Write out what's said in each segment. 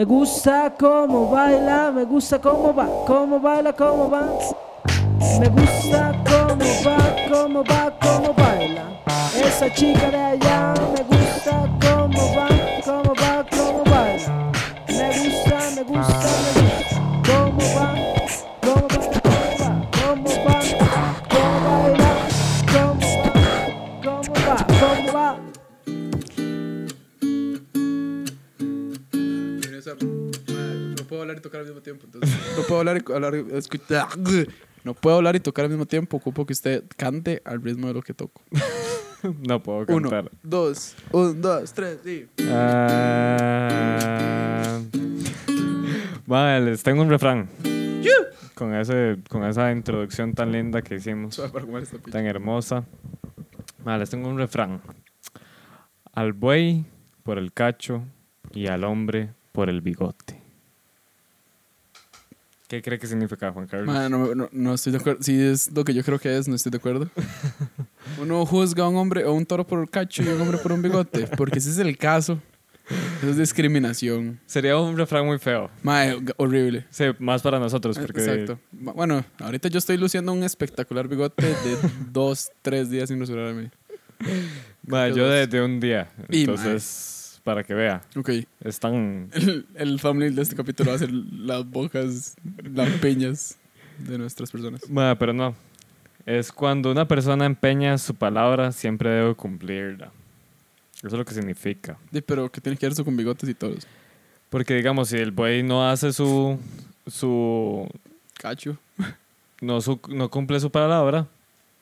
Me gusta cómo baila, me gusta cómo va, cómo baila, cómo va. Me gusta cómo va, cómo va, cómo baila. Esa chica de allá, me gusta cómo va, cómo va, cómo baila. Me gusta, me gusta, me gusta. Tocar al mismo tiempo. Entonces, no puedo hablar y hablar, escuchar. No puedo hablar y tocar al mismo tiempo. Ocupo que usted cante al ritmo de lo que toco. No puedo Uno, cantar. dos, un, dos, tres, y. Ah, Vale, les tengo un refrán. Con, ese, con esa introducción tan linda que hicimos, tan hermosa. Vale, les tengo un refrán. Al buey por el cacho y al hombre por el bigote. ¿Qué cree que significa, Juan Carlos? No, no, no estoy de acuerdo. Si es lo que yo creo que es, no estoy de acuerdo. Uno juzga a un hombre o un toro por el cacho y un hombre por un bigote. Porque ese es el caso. Eso es discriminación. Sería un refrán muy feo. Mae, horrible. Sí, más para nosotros. Porque Exacto. Bueno, ahorita yo estoy luciendo un espectacular bigote de dos, tres días sin rasurarme. Ma, yo de, de un día. Y, Para que vea. Ok. Es tan... El, el thumbnail de este capítulo va a ser las bocas lampiñas de nuestras personas. Ma, pero no. Es cuando una persona empeña su palabra, siempre debe cumplirla. Eso es lo que significa. Sí, pero que tiene que ver eso con bigotes y todos. Porque, digamos, si el buey no hace su... su Cacho. no, su, no cumple su palabra,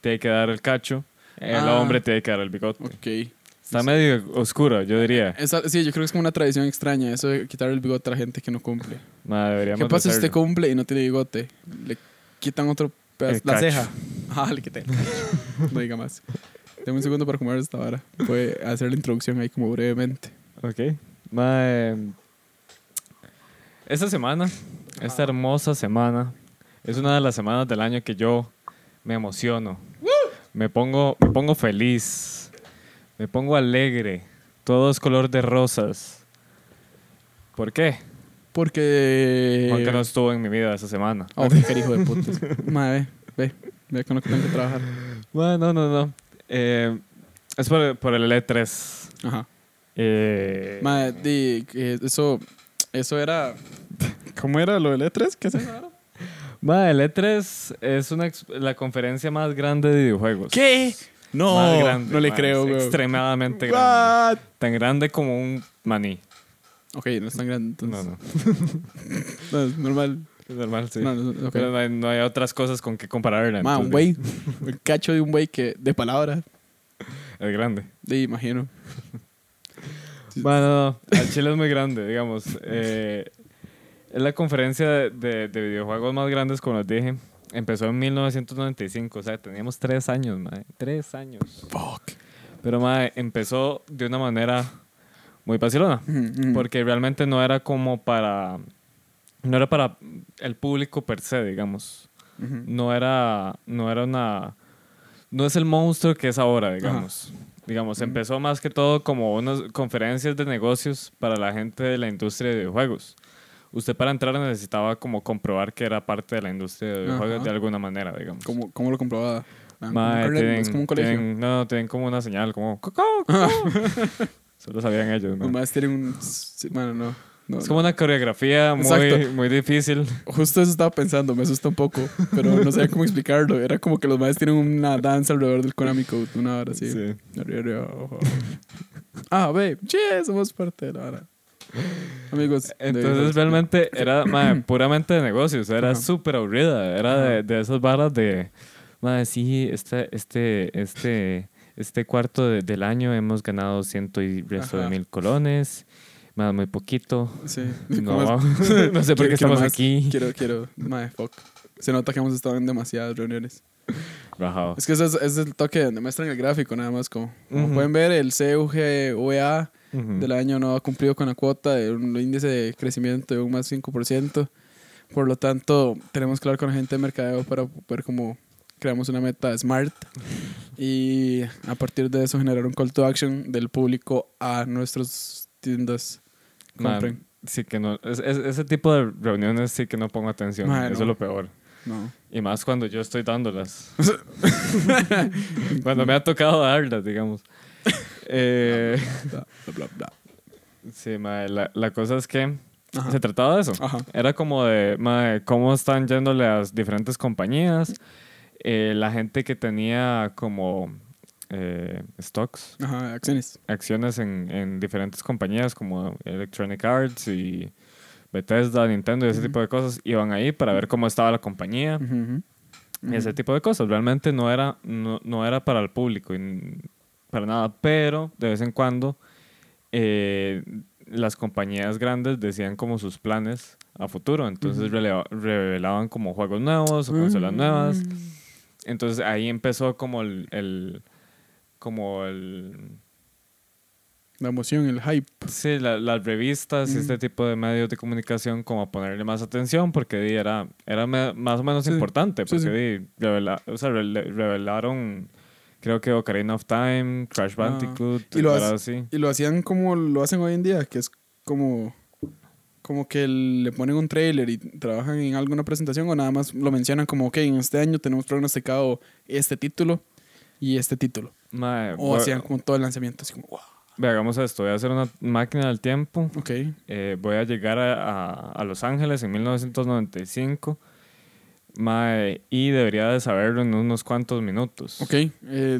tiene que dar el cacho. El Ah. hombre tiene que dar el bigote. Ok. Está medio oscuro, yo diría. Esa- sí, yo creo que es como una tradición extraña, eso de quitar el bigote a la gente que no cumple. Deberíamos ¿Qué pasa si usted cumple y no tiene bigote? Le quitan otro pedazo. El La cacho. ceja. Ah, le quité. no diga más. Tengo un segundo para comer esta vara. Puede hacer la introducción ahí como brevemente. Ok. Eh, esta semana, esta hermosa semana, es una de las semanas del año que yo me emociono. Me pongo, me pongo feliz. Me pongo alegre. Todo es color de rosas. ¿Por qué? Porque. Porque no estuvo en mi vida esa semana. Oh, qué hijo de putas. Madre, ve, ve, ve con lo que tengo que trabajar. Bueno, no, no. Eh, es por, por el E3. Ajá. Eh, Madre, di, que eso, eso era. ¿Cómo era lo del E3? ¿Qué es eso? ahora? ma, el E3 es una, la conferencia más grande de videojuegos. ¿Qué? No, Más grande, no le creo, güey. Extremadamente grande. Tan grande como un maní. Ok, no es tan grande entonces. No, no. No, es normal. Es normal, sí. No, no, ok. Pero no hay, no hay otras cosas con que compararla. Ma, un güey. El cacho de un güey que, de palabra. Es grande. De imagino. Bueno, no, no, el Chile es muy grande, digamos. Eh, es la conferencia de, de- de videojuegos más grandes, como les dije. Empezó en 1995, o sea, teníamos tres años, madre. Tres años. Fuck. Pero, madre, empezó de una manera muy vacilona. Porque Porque realmente no era como para... No era para el público per se, digamos. No era, no era una... No es el monstruo que es ahora, digamos. Digamos, empezó más que todo como unas conferencias de negocios para la gente de la industria de videojuegos. Usted para entrar necesitaba como comprobar que era parte de la industria de videojuegos de alguna manera, digamos. ¿Cómo, ¿Cómo lo comprobaba? Ah, como un carnet, tienen- es como un colegio. tienen- no, tienen como una señal, como... "Cocó, cocó". Solo sabían ellos, ¿no? Los más tienen un. Bueno, no. no, Es como una coreografía muy, muy difícil. Justo eso estaba pensando, me asusta un poco, pero no sabía cómo explicarlo. Era como que los maestros tienen una danza alrededor del Konami Code, una hora así. Sí. Arriba, arriba, abajo. Ah, ve, che, somos parte de la hora. Amigos. de- Entonces realmente era mae, puramente de negocios, era súper aburrida, era de, de esas barras de, mae, sí, este, este, este, este cuarto de- del año hemos ganado ciento y resto de Ajá. mil colones, mae, muy poquito, Sí. no, no sé por qué estamos más. aquí, Quiero, quiero. Mae, fuck. Se nota que hemos estado en demasiadas reuniones. rajado. Es que ese es, es el toque donde muestran el gráfico, nada más. Como, como Ujú. pueden ver, el CUG-UEA Ujú. del año no ha cumplido con la cuota de un índice de crecimiento de un más 5%. Por lo tanto, tenemos que hablar con la gente de mercadeo para ver cómo creamos una meta smart y a partir de eso generar un call to action del público a nuestras tiendas. Compren. sí que no, es- es- ese tipo de reuniones sí que no pongo atención, Mae, eso no. es lo peor. No. Y más cuando yo estoy dándolas. cuando me ha tocado darlas, digamos. Eh, Bla, bla, bla, bla. sí, la, la cosa es que Ajá. se trataba de eso. Ajá. Era como de cómo están yendo las diferentes compañías, eh, la gente que tenía como eh, stocks, Ajá, acciones. acciones en, en diferentes compañías como Electronic Arts y Bethesda, Nintendo y ese tipo de cosas, iban ahí para ver cómo estaba la compañía. Ujú. y ese tipo de cosas. Realmente no era, no, no era para el público, y para nada, pero de vez en cuando eh, las compañías grandes decían como sus planes a futuro, entonces revelaban como juegos nuevos o consolas nuevas. Mm. Entonces ahí empezó como el, el- como el La emoción, el hype. sí, la- las revistas y este tipo de medios de comunicación como a ponerle más atención porque di, era, era más o menos Sí, importante sí, porque di, revela- o sea, revelaron creo que Ocarina of Time, Crash Ah, Bandicoot, y lo así. Y lo hacían como lo hacen hoy en día, que es como como que le ponen un trailer y trabajan en alguna presentación o nada más lo mencionan como, ok, en este año tenemos pronosticado este título y este título. O hacían como todo el lanzamiento, así como, wow. Ve, hagamos esto, voy a hacer una máquina del tiempo. Ok, Eh, voy a llegar a, a- a Los Ángeles en 1995 mae, y debería de saberlo en unos cuantos minutos. ok. eh,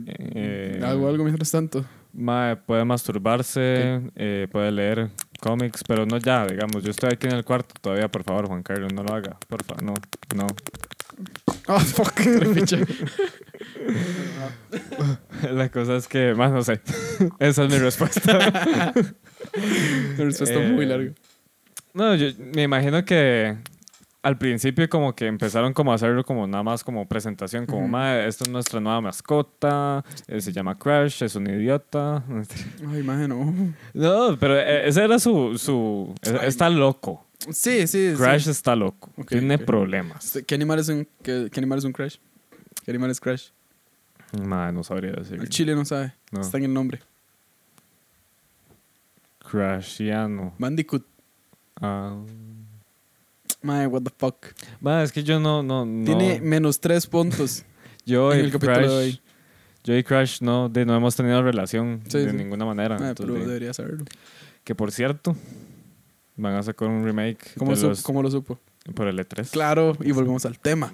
Eh, algo, algo mientras tanto. Mae, puede masturbarse, eh, puede leer cómics, pero no ya, digamos. Yo estoy aquí en el cuarto todavía, por favor, Juan Carlos, no lo haga. Por favor, no, no. Oh, fuck. La cosa es que, más no sé. Esa es mi respuesta. La respuesta Eh, muy larga. No, yo me imagino que al principio como que empezaron como a hacerlo como nada más como presentación, como, Ujú. mae, esta es nuestra nueva mascota, eh, se llama Crash, es un idiota. Ay, imagino. No, pero eh, ese era su... su Ay. está loco. Sí, sí. Crash sí. está loco. Ok, Tiene ok. problemas. ¿Qué animal es un, qué, qué animal es un Crash? ¿Qué animal es Crash? Mae, no sabría decir. El chile no sabe. No. Está en el nombre. Crashiano. Bandicoot. Ah. Mae, what the fuck. Mae, es que yo no... no, no. Tiene menos tres puntos yo en y el capítulo Crash, de hoy. Yo y Crash no, de, no hemos tenido relación Sí, de sí. ninguna manera. Pero de- debería saberlo. que por cierto, van a sacar un remake ¿Cómo, de su- los- cómo lo supo? Por el E3. Claro, y volvemos al tema.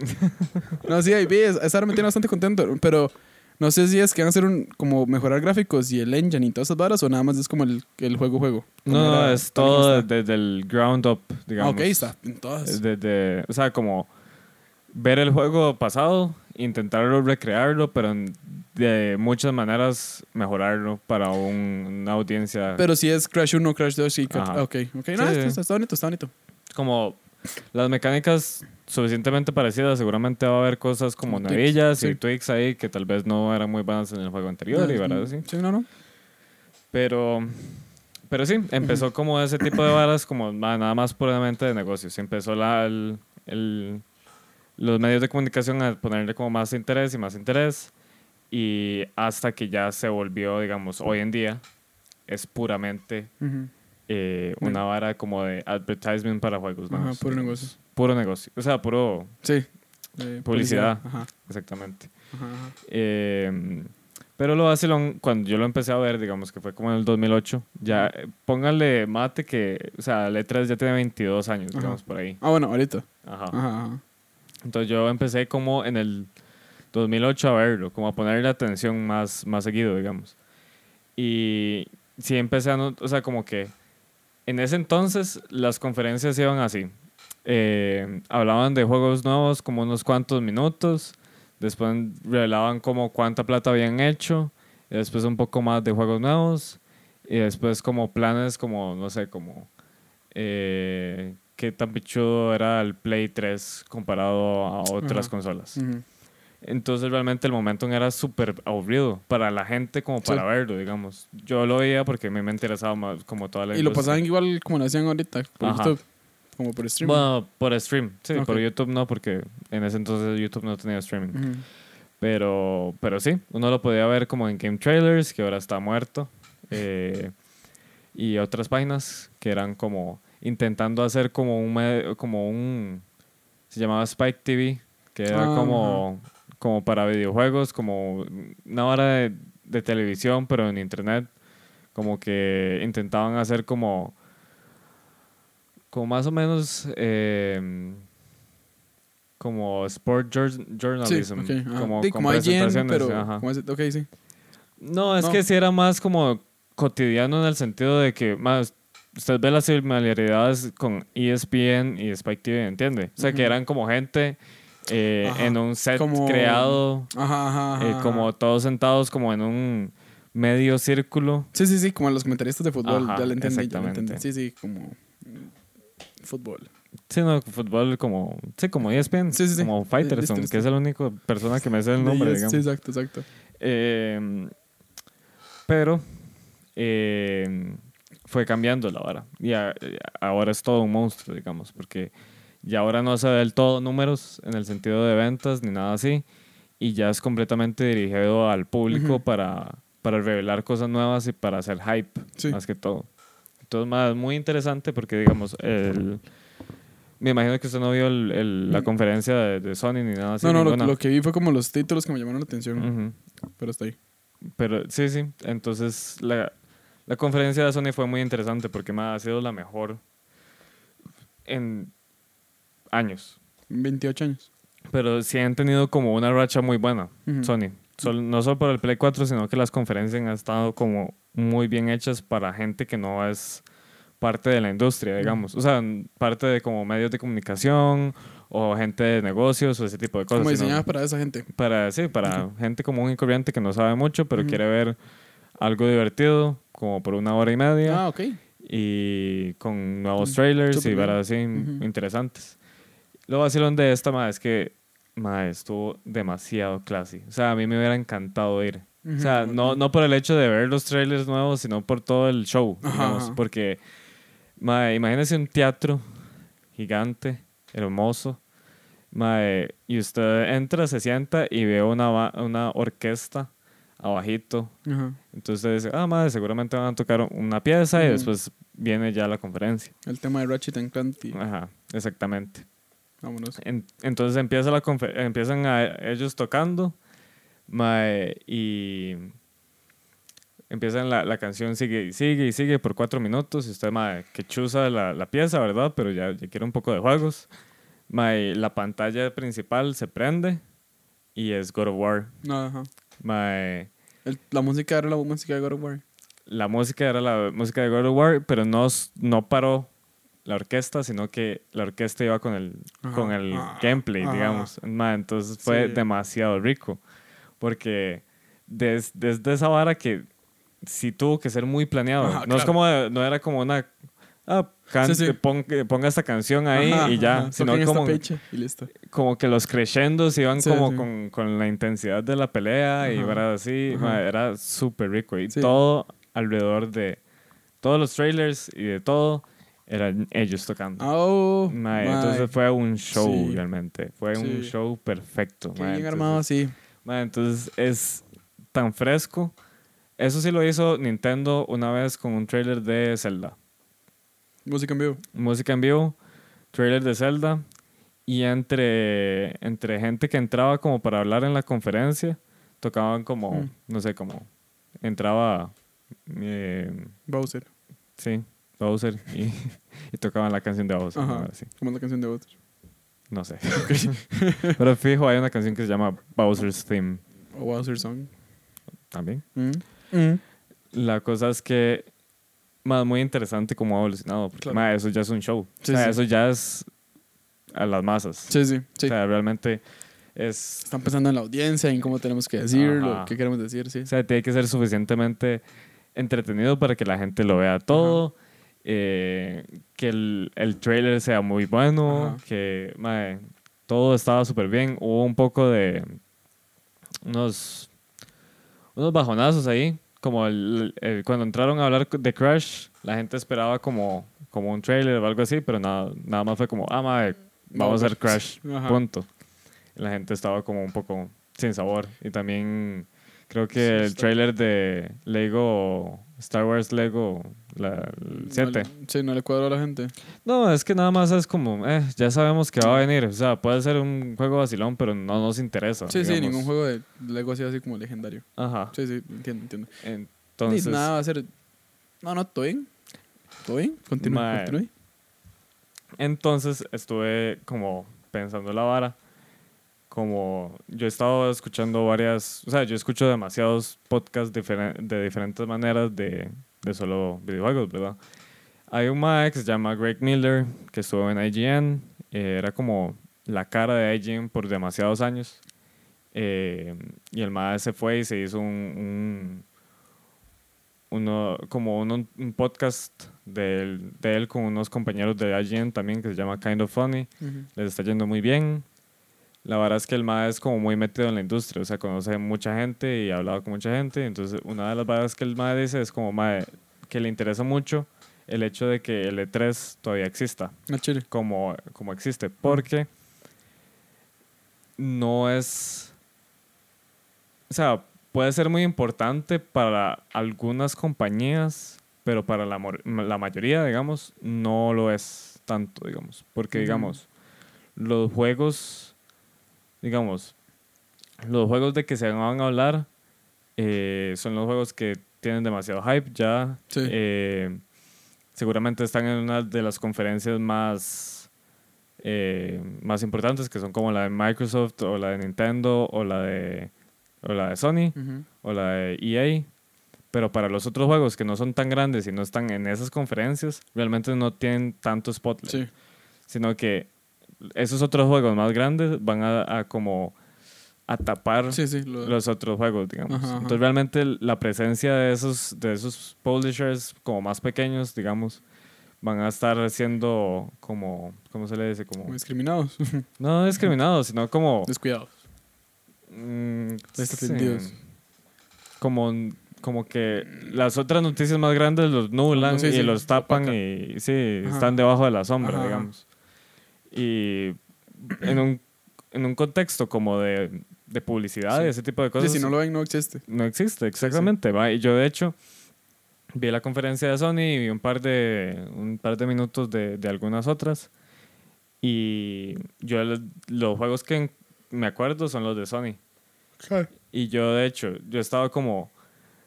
no, sí, ahí vi, es- esa ahora me tiene bastante contento, pero no sé si es que van a hacer un, como mejorar gráficos y el engine y todas esas varas o nada más es como el, el juego juego. No, no, era- es todo desde el ground up, Ah, digamos. ok, está en todas. Desde, o sea, como ver el juego pasado, intentarlo recrearlo, pero de muchas maneras mejorarlo para un- una audiencia Pero si es Crash 1, Crash 2 y. Ajá. ah, Ok, ok. No, Sí, está, está bonito, está bonito. como las mecánicas suficientemente parecidas, seguramente va a haber cosas como navillas y sí. tweaks ahí que tal vez no eran muy buenas en el juego anterior y verdad sí. Sí, no, no. Pero pero sí, empezó como ese tipo de varas como nada más puramente de negocios. Empezó la, el- el- los medios de comunicación a ponerle como más interés y más interés y hasta que ya se volvió, digamos, hoy en día es puramente Ujú. Eh, una vara como de advertisement para juegos. Ajá, puro negocio. Puro negocio. O sea, puro, Sí. Eh, Publicidad. Ajá, exactamente. ajá, ajá. Eh, pero lo vacilón, cuando yo lo empecé a ver, digamos que fue como en el 2008, ya, eh, pónganle mate que, o sea, E3 ya tiene 22 años, digamos, por ahí. Ah, bueno, ahorita. Ajá. Entonces yo empecé como en el 2008 a verlo, como a ponerle atención más, más seguido, digamos. Y sí empecé a, o sea, como que en ese entonces las conferencias iban así. Eh, hablaban de juegos nuevos como unos cuantos minutos, después revelaban como cuánta plata habían hecho, y después un poco más de juegos nuevos, y después como planes como, no sé, como eh, qué tan pichudo era el Play 3 comparado a otras consolas. Entonces realmente el momentum era súper aburrido para la gente como para Sí. verlo, digamos. Yo lo veía porque a mí me interesaba más como toda la Y lo pasaban igual como lo hacían ahorita, por Ajá. YouTube. Como por stream. Bueno, por stream. Sí, Ok. por YouTube no, porque en ese entonces YouTube no tenía streaming. Pero, pero sí, uno lo podía ver como en Game Trailers, que ahora está muerto. eh, y otras páginas que eran como intentando hacer como un, como un, se llamaba Spike TV, que era Ah, como, como para videojuegos, como una hora de, de televisión, pero en internet, como que intentaban hacer como, como más o menos, eh, como sport jour- Sí, journalism, ok. ajá. como, Sí, con como IGN, pero... ajá. como ese- ok, sí. No, es No. que sí era más como cotidiano en el sentido de que más usted ve las similaridades con ESPN y Spike TV, ¿entiende? O sea, que Ujú. eran como gente eh, en un set Como- creado, Ajá, ajá, ajá, eh, como todos sentados como en un medio círculo. Sí, sí, sí, como los comentaristas de fútbol. Ya lo entendí, ya lo entendí. Sí, sí, como... Fútbol. Sí, no, fútbol como, sí, como E ESPN, Sí, sí, sí. como Fighterson, que es la única persona que me sé el nombre, ellos, digamos. Sí, exacto, exacto. Eh, pero eh, fue cambiando la vara. Y a- ahora es todo un monstruo, digamos, porque ya ahora no se ve del todo números en el sentido de ventas ni nada así. Y ya es completamente dirigido al público Ujú. para, para revelar cosas nuevas y para hacer hype, Sí. más que todo. Entonces, más, muy interesante porque, digamos, el, me imagino que usted no vio el- el- la Mm. conferencia de, de Sony ni nada así. no, no, lo, lo que vi fue como los títulos que me llamaron la atención, Ujú. pero está ahí. Pero sí, sí. Entonces la, la conferencia de Sony fue muy interesante porque me ha sido la mejor en años. 28 años. Pero sí han tenido como una racha muy buena. Sony. Sol- no solo por el Play 4, sino que las conferencias han estado como muy bien hechas para gente que no es parte de la industria, digamos. O sea, parte de como medios de comunicación o gente de negocios o ese tipo de cosas. Como diseñadas para esa gente. para, sí, para gente común y corriente que no sabe mucho, pero quiere ver algo divertido, como por una hora y media, Ah, ok. y con nuevos Mm, trailers y ver así interesantes. Lo vacilón de esta, ma, es que ma, estuvo demasiado classy. O sea, a mí me hubiera encantado ir. O sea, no, no por el hecho de ver los trailers nuevos, sino por todo el show, digamos. Porque, ma, imagínese un teatro gigante, hermoso, ma, eh, y usted entra, se sienta y ve una, una orquesta abajito. Ajá. Entonces usted dice, ah, madre, seguramente van a tocar una pieza y después viene ya la conferencia. El tema de Ratchet and Clank Ajá, exactamente. Vámonos. En- entonces empieza la empiezan a, ellos tocando mae, y empiezan la, la canción sigue y sigue y sigue por cuatro minutos y usted mae, que chuza la, la pieza, ¿verdad? Pero ya, ya quiere un poco de juegos. Mae, la pantalla principal se prende y es God of War. Ajá. Mae, El- la música era la música de God of War. la música era la música de God of War, pero no, no paró la orquesta, sino que la orquesta iba con el, Ajá. con el Ah, gameplay, ajá. digamos. Ma, entonces fue Sí. demasiado rico, porque des- desde esa vara que sí tuvo que ser muy planeado. Ajá, no, es claro. como, no era como una... Ah, can- Sí, sí. pon- ponga esta canción ahí Ajá, y ya, ajá. sino como, y listo. como que los crescendos iban como. Con, con la intensidad de la pelea y Ajá. era así, Ajá. ma, era súper rico y todo alrededor de todos los trailers y de todo eran ellos tocando. Oh, mae. entonces fue un show Sí. realmente, fue un Sí. show perfecto. Qué ma, bien entonces- armado ma, entonces es tan fresco. Eso sí lo hizo Nintendo una vez con un trailer de Zelda. Música en vivo. música en vivo, trailer de Zelda y entre, entre gente que entraba como para hablar en la conferencia, tocaban como, Mm. no sé, como entraba, eh, Bowser. sí, Bowser y, y tocaban la canción de Bowser. Así, Como la canción de Bowser. no sé. Pero fijo, hay una canción que se llama Bowser's Theme O Bowser Song. también. Mm. Mm. La cosa es que, más muy interesante cómo ha evolucionado, porque Claro. eso ya es un show. Sí, o sea, sí. eso ya es a las masas. Sí, sí, sí. O sea, realmente es Están pensando en la audiencia, en cómo tenemos que decirlo, Ajá. qué queremos decir, sí. O sea, tiene que ser suficientemente entretenido para que la gente lo vea todo. Eh, que el, el trailer sea muy bueno. Ajá. Que mae, todo estaba súper bien. Hubo un poco de. Unos. Unos bajonazos ahí. Como el, el- cuando entraron a hablar de Crash, la gente esperaba como, como un trailer o algo así, pero nada, nada más fue como, ah, mae, vamos a hacer Crash. Ajá. Punto. La gente estaba como un poco sin sabor. Y también creo que Sí, el trailer de Lego, Star Wars Lego, la, el No 7. le- sí, no le cuadró a la gente. No, es que nada más es como, eh, ya sabemos que va a venir. O sea, puede ser un juego vacilón, pero no nos interesa. Sí, sí, digamos. ningún juego de Lego así, así como legendario. Ajá. Sí, sí, entiendo, entiendo. Entonces, Ni nada va a ser. No, no, todo bien. Todo bien. Continúe, continúe. entonces estuve como pensando la vara. Como yo he estado escuchando varias, o sea, yo escucho demasiados podcasts de diferentes maneras de, de solo videojuegos, ¿verdad? Hay un mae que se llama Greg Miller, que estuvo en IGN, eh, era como la cara de IGN por demasiados años. Eh, y el mae se fue y se hizo un, un- uno, como un, un podcast de él, de él con unos compañeros de IGN también que se llama Kind of Funny. Les está yendo muy bien. La verdad es que el mae es como muy metido en la industria, o sea, conoce mucha gente y ha hablado con mucha gente. Entonces, una de las varas que el mae dice es como mae, que le interesa mucho el hecho de que el E3 todavía exista chile. como, como existe, porque no es, o sea, puede ser muy importante para algunas compañías, pero para la, la mayoría, digamos, no lo es tanto, digamos, porque, digamos, los juegos, digamos, los juegos de que se van a hablar eh, son los juegos que tienen demasiado hype ya. Sí. eh, seguramente están en una de las conferencias más, eh, más importantes, que son como la de Microsoft o la de Nintendo o la de, o la de Sony o la de EA. Pero para los otros juegos que no son tan grandes y no están en esas conferencias, realmente no tienen tanto spotlight Sí. sino que esos otros juegos más grandes van a, a como a tapar Sí, sí. lo- los otros juegos, digamos. Ajá, ajá. Entonces realmente la presencia de esos de esos publishers como más pequeños, digamos, van a estar siendo como ¿cómo se le dice? Como como discriminados. no discriminados, sino como Descuidados. mm, Desatendidos. sí, como como que las otras noticias más grandes los nublan y los tapan y sí, Ajá. están debajo de la sombra, digamos. Y en un, en un contexto como de, de publicidad Sí. y ese tipo de Sí, cosas, si no lo ven, no existe. no existe, exactamente. ¿va? Y yo, de hecho, vi la conferencia de Sony y vi un par de, un par de minutos de, de algunas otras. Y yo, los juegos que me acuerdo son los de Sony. Y yo, de hecho, yo estaba como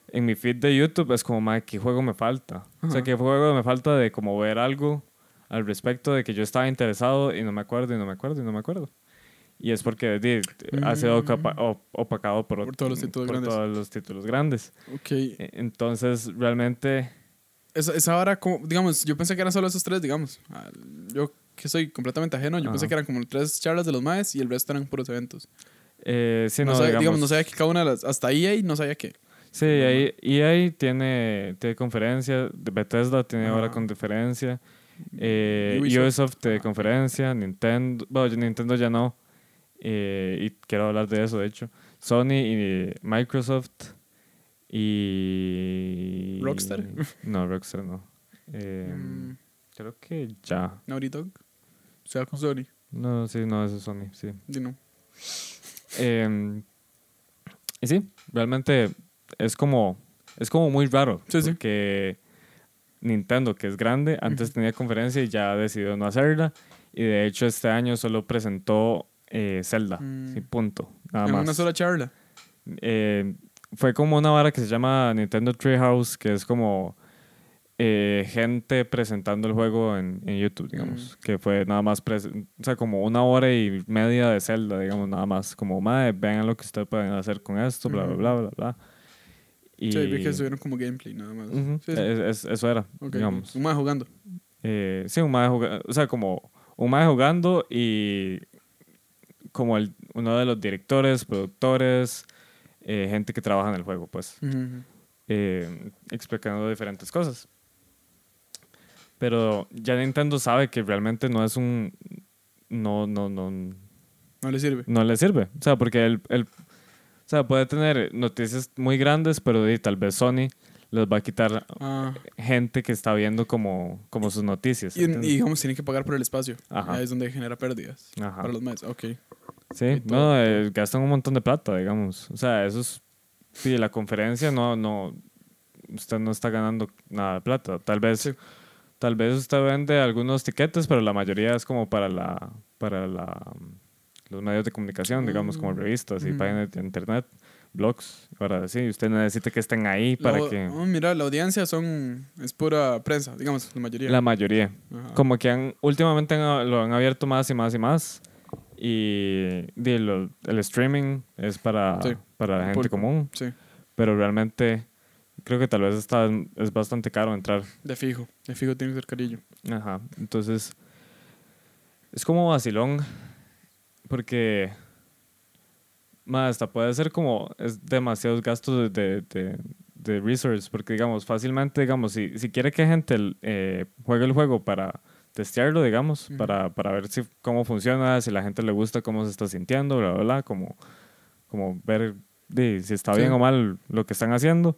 en mi feed de YouTube, es como, madre, ¿qué juego me falta? O sea. ¿qué juego me falta de como ver algo al respecto de que yo estaba interesado y no me acuerdo y no me acuerdo y no me acuerdo? Y es porque di, ha sido capa- op- opacado por, Mm. Por todos los títulos por grandes. todos los títulos grandes. E- Entonces, realmente, Esa, esa hora, como, digamos, yo pensé que eran solo esos tres, digamos. Ah, Yo que soy completamente ajeno, yo pensé Ajá. que eran como tres charlas de los maes y el resto eran puros eventos. eh, sí, no, no, sabía, digamos, digamos, no sabía que cada una de las, hasta EA no sabía qué. Sí, ahí, EA tiene, tiene conferencia, Bethesda tiene ahora Ajá. conferencia, eh, Ubisoft. Ajá. conferencia, Nintendo, bueno, Nintendo ya no, eh, y quiero hablar de eso, de hecho. Sony y Microsoft y... Rockstar. No, Rockstar no. Eh, Mm, Creo que ya. Naughty Dog. O sea, con Sony. No, sí, no, eso es Sony, sí. Di no. Eh, y sí, realmente es como, es como muy raro. Sí, sí. Nintendo, que es grande, antes tenía conferencia y ya decidió no hacerla. Y de hecho este año solo presentó eh, Zelda. Mm. Sí, punto. Nada en más. una sola charla. Eh, fue como una vara que se llama Nintendo Treehouse, que es como eh, gente presentando el juego en, en YouTube, digamos. Mm. Que fue nada más, o sea, como una hora y media de Zelda, digamos, nada más. Como, madre, vean lo que ustedes pueden hacer con esto, bla, bla, bla, bla, bla. Y, Sí, vi que subieron como gameplay nada más. Ujú, Sí, sí. es- es- eso era, Ok, digamos. Un mae jugando. Eh, sí, un mae jugando, o sea, como un mae jugando y como el, uno de los directores, productores, eh, gente que trabaja en el juego, pues, Ujú, ujú. eh, explicando diferentes cosas. Pero ya Nintendo sabe que realmente no es un... No, no, no, No le sirve. no le sirve. O sea, porque él, él- o sea, puede tener noticias muy grandes, pero tal vez Sony les va a quitar Ah, gente que está viendo como, como sus noticias. y, y digamos, tienen que pagar por el espacio. Ajá. Ahí es donde genera pérdidas. Ajá. Para los maes. Ok. Sí, no, eh, gastan un montón de plata, digamos. O sea, eso es. Sí, la conferencia no, no. usted no está ganando nada de plata. Tal vez, Sí. tal vez usted vende algunos tiquetes, pero la mayoría es como para la, para la, los medios de comunicación, digamos, como Mm. revistas y Ujú. páginas de internet, blogs, para así. Usted necesita que estén ahí para La- que... oh, mira, la audiencia son es pura prensa, digamos, la mayoría. La mayoría. Ajá. Como que han, últimamente han- lo han abierto más y más y más. Y di, lo- el streaming es para, Sí, para la gente común. Sí, Pero realmente creo que tal vez está, es bastante caro entrar. de fijo, de fijo tiene que ser carillo. Ajá. Entonces, es como vacilón. Porque, más hasta puede ser como, es demasiados gastos de, de, de resource. Porque, digamos, fácilmente, digamos, si, si quiere que gente eh, juegue el juego para testearlo, digamos, para, para ver si, cómo funciona, si la gente le gusta, cómo se está sintiendo, bla, bla, bla, como, como ver si está Sí. bien o mal lo que están haciendo.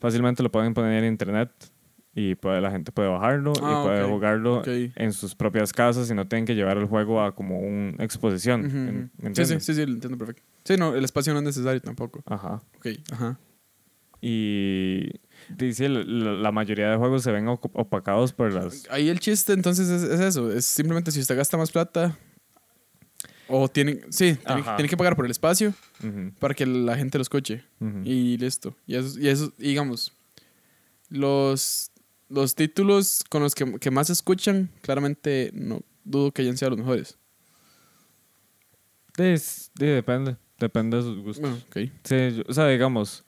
Fácilmente lo pueden poner en internet y puede, la gente puede bajarlo Ah, y puede ok, jugarlo en sus propias casas y no tienen que llevar el juego a como una exposición. Ujú, ¿en- ujú. ¿me Sí, sí, sí, sí, lo entiendo perfecto. Sí, no, el espacio no es necesario tampoco. Ajá. Ok, ajá. Y dice, la, la mayoría de juegos se ven opacados por las... Ahí el chiste entonces es, es eso, es simplemente si usted gasta más plata o tiene, sí, tiene, Ajá. tiene que pagar por el espacio para que la gente lo escuche y listo. Y eso, y eso y digamos, los, los títulos con los que, que más escuchan, claramente no dudo que hayan sido los mejores. Sí, s- sí, depende. Depende de sus gustos. Bueno, ok. Sí, yo- o sea, digamos,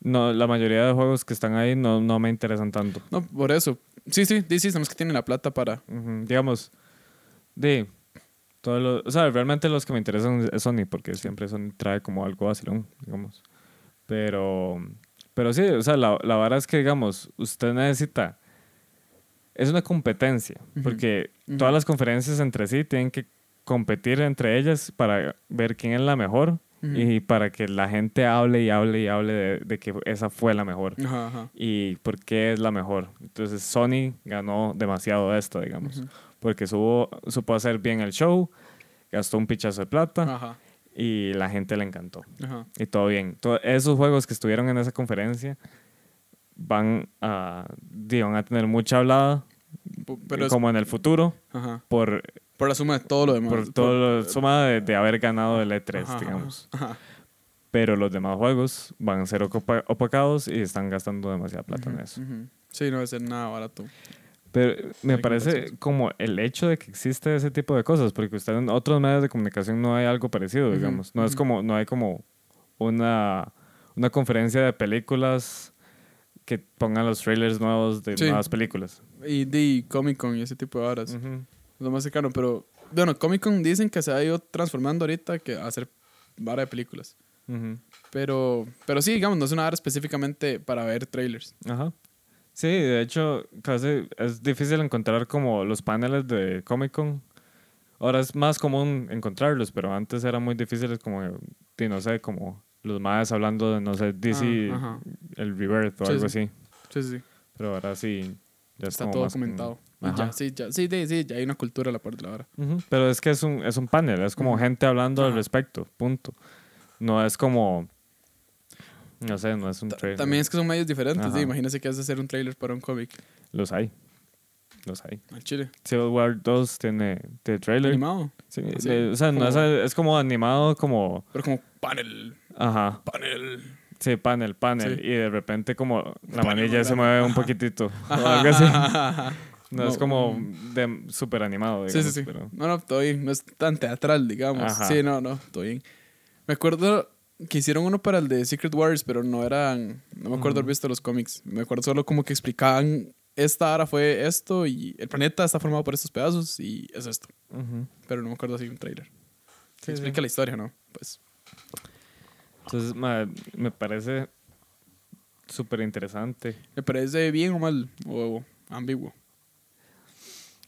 no, la mayoría de juegos que están ahí no, no me interesan tanto. No, por eso. Sí, sí, sí, son los que tienen la plata para... Ujú, Digamos, de todo lo, o sea, realmente los que me interesan es Sony, porque siempre Sony trae como algo vacilón, digamos. Pero, pero sí, o sea, la, la vara es que, digamos, usted necesita, es una competencia, porque todas las conferencias entre sí tienen que competir entre ellas para ver quién es la mejor y para que la gente hable y hable y hable de, de que esa fue la mejor Ajá, ajá. y por qué es la mejor. Entonces Sony ganó demasiado de esto, digamos, porque supo, supo hacer bien el show, gastó un pichazo de plata Ajá, y la gente le encantó. ajá. Y todo bien. To- esos juegos que estuvieron en esa conferencia van a, van a tener mucha hablada, Pero es, como en el futuro, ajá. por, por la suma de todo lo demás. por todo lo suma de, de haber ganado el E3, Ajá, ajá, digamos. Pero los demás juegos van a ser opacados y están gastando demasiada plata en Ujú, eso. Sí, no va a ser nada barato. Pero me parece como el hecho de que existe ese tipo de cosas, porque usted en otros medios de comunicación no hay algo parecido, digamos. No es como, no hay como una, una conferencia de películas que pongan los trailers nuevos de Sí. nuevas películas. Y de Comic Con y ese tipo de horas. Ujú. Lo más cercano, pero bueno, Comic Con dicen que se ha ido transformando ahorita que a hacer vara de películas. Pero, pero sí, digamos, no es una hora específicamente para ver trailers. Ajá. Sí, de hecho, casi es difícil encontrar como los paneles de Comic Con. Ahora es más común encontrarlos, pero antes era muy difícil, como, no sé, como los más hablando de, no sé, DC, Ah, ajá. el Rebirth o Sí, algo sí. así. Sí, sí. Pero ahora sí, ya Está todo como- documentado. Ya, sí, ya, sí, sí, ya hay una cultura a la parte de la hora. Pero es que es un, es un panel, es como gente hablando al respecto, punto. No es como, no sé, no es un trailer. También es que son medios diferentes. Sí, imagínese que hace hacer un trailer para un cómic Los hay, los hay. al chile. Civil War 2 tiene, tiene trailer. Animado. Sí, de- o sea, no es, como- es como animado, como. Pero como panel, Ajá. panel. Sí, panel, panel. Sí. Y de repente, como la Panel manilla se mueve un Ajá. poquitito. O Ajá, algo así. ajá. No, No, es como de súper animado, Sí, digamos. sí, sí. Pero, No, no, todo bien. No es tan teatral, digamos. Ajá. Sí, no, no, todo bien. Me acuerdo que hicieron uno para el de Secret Wars, pero no eran. No me acuerdo haber visto los cómics. Me acuerdo solo como que explicaban. Esta ara fue esto y el planeta está formado por estos pedazos y es esto. Ujú. Pero no me acuerdo así un trailer. Sí, explica sí. la historia, ¿no? Pues. Entonces, ma, me parece súper interesante. ¿Me parece bien o mal? O ambiguo.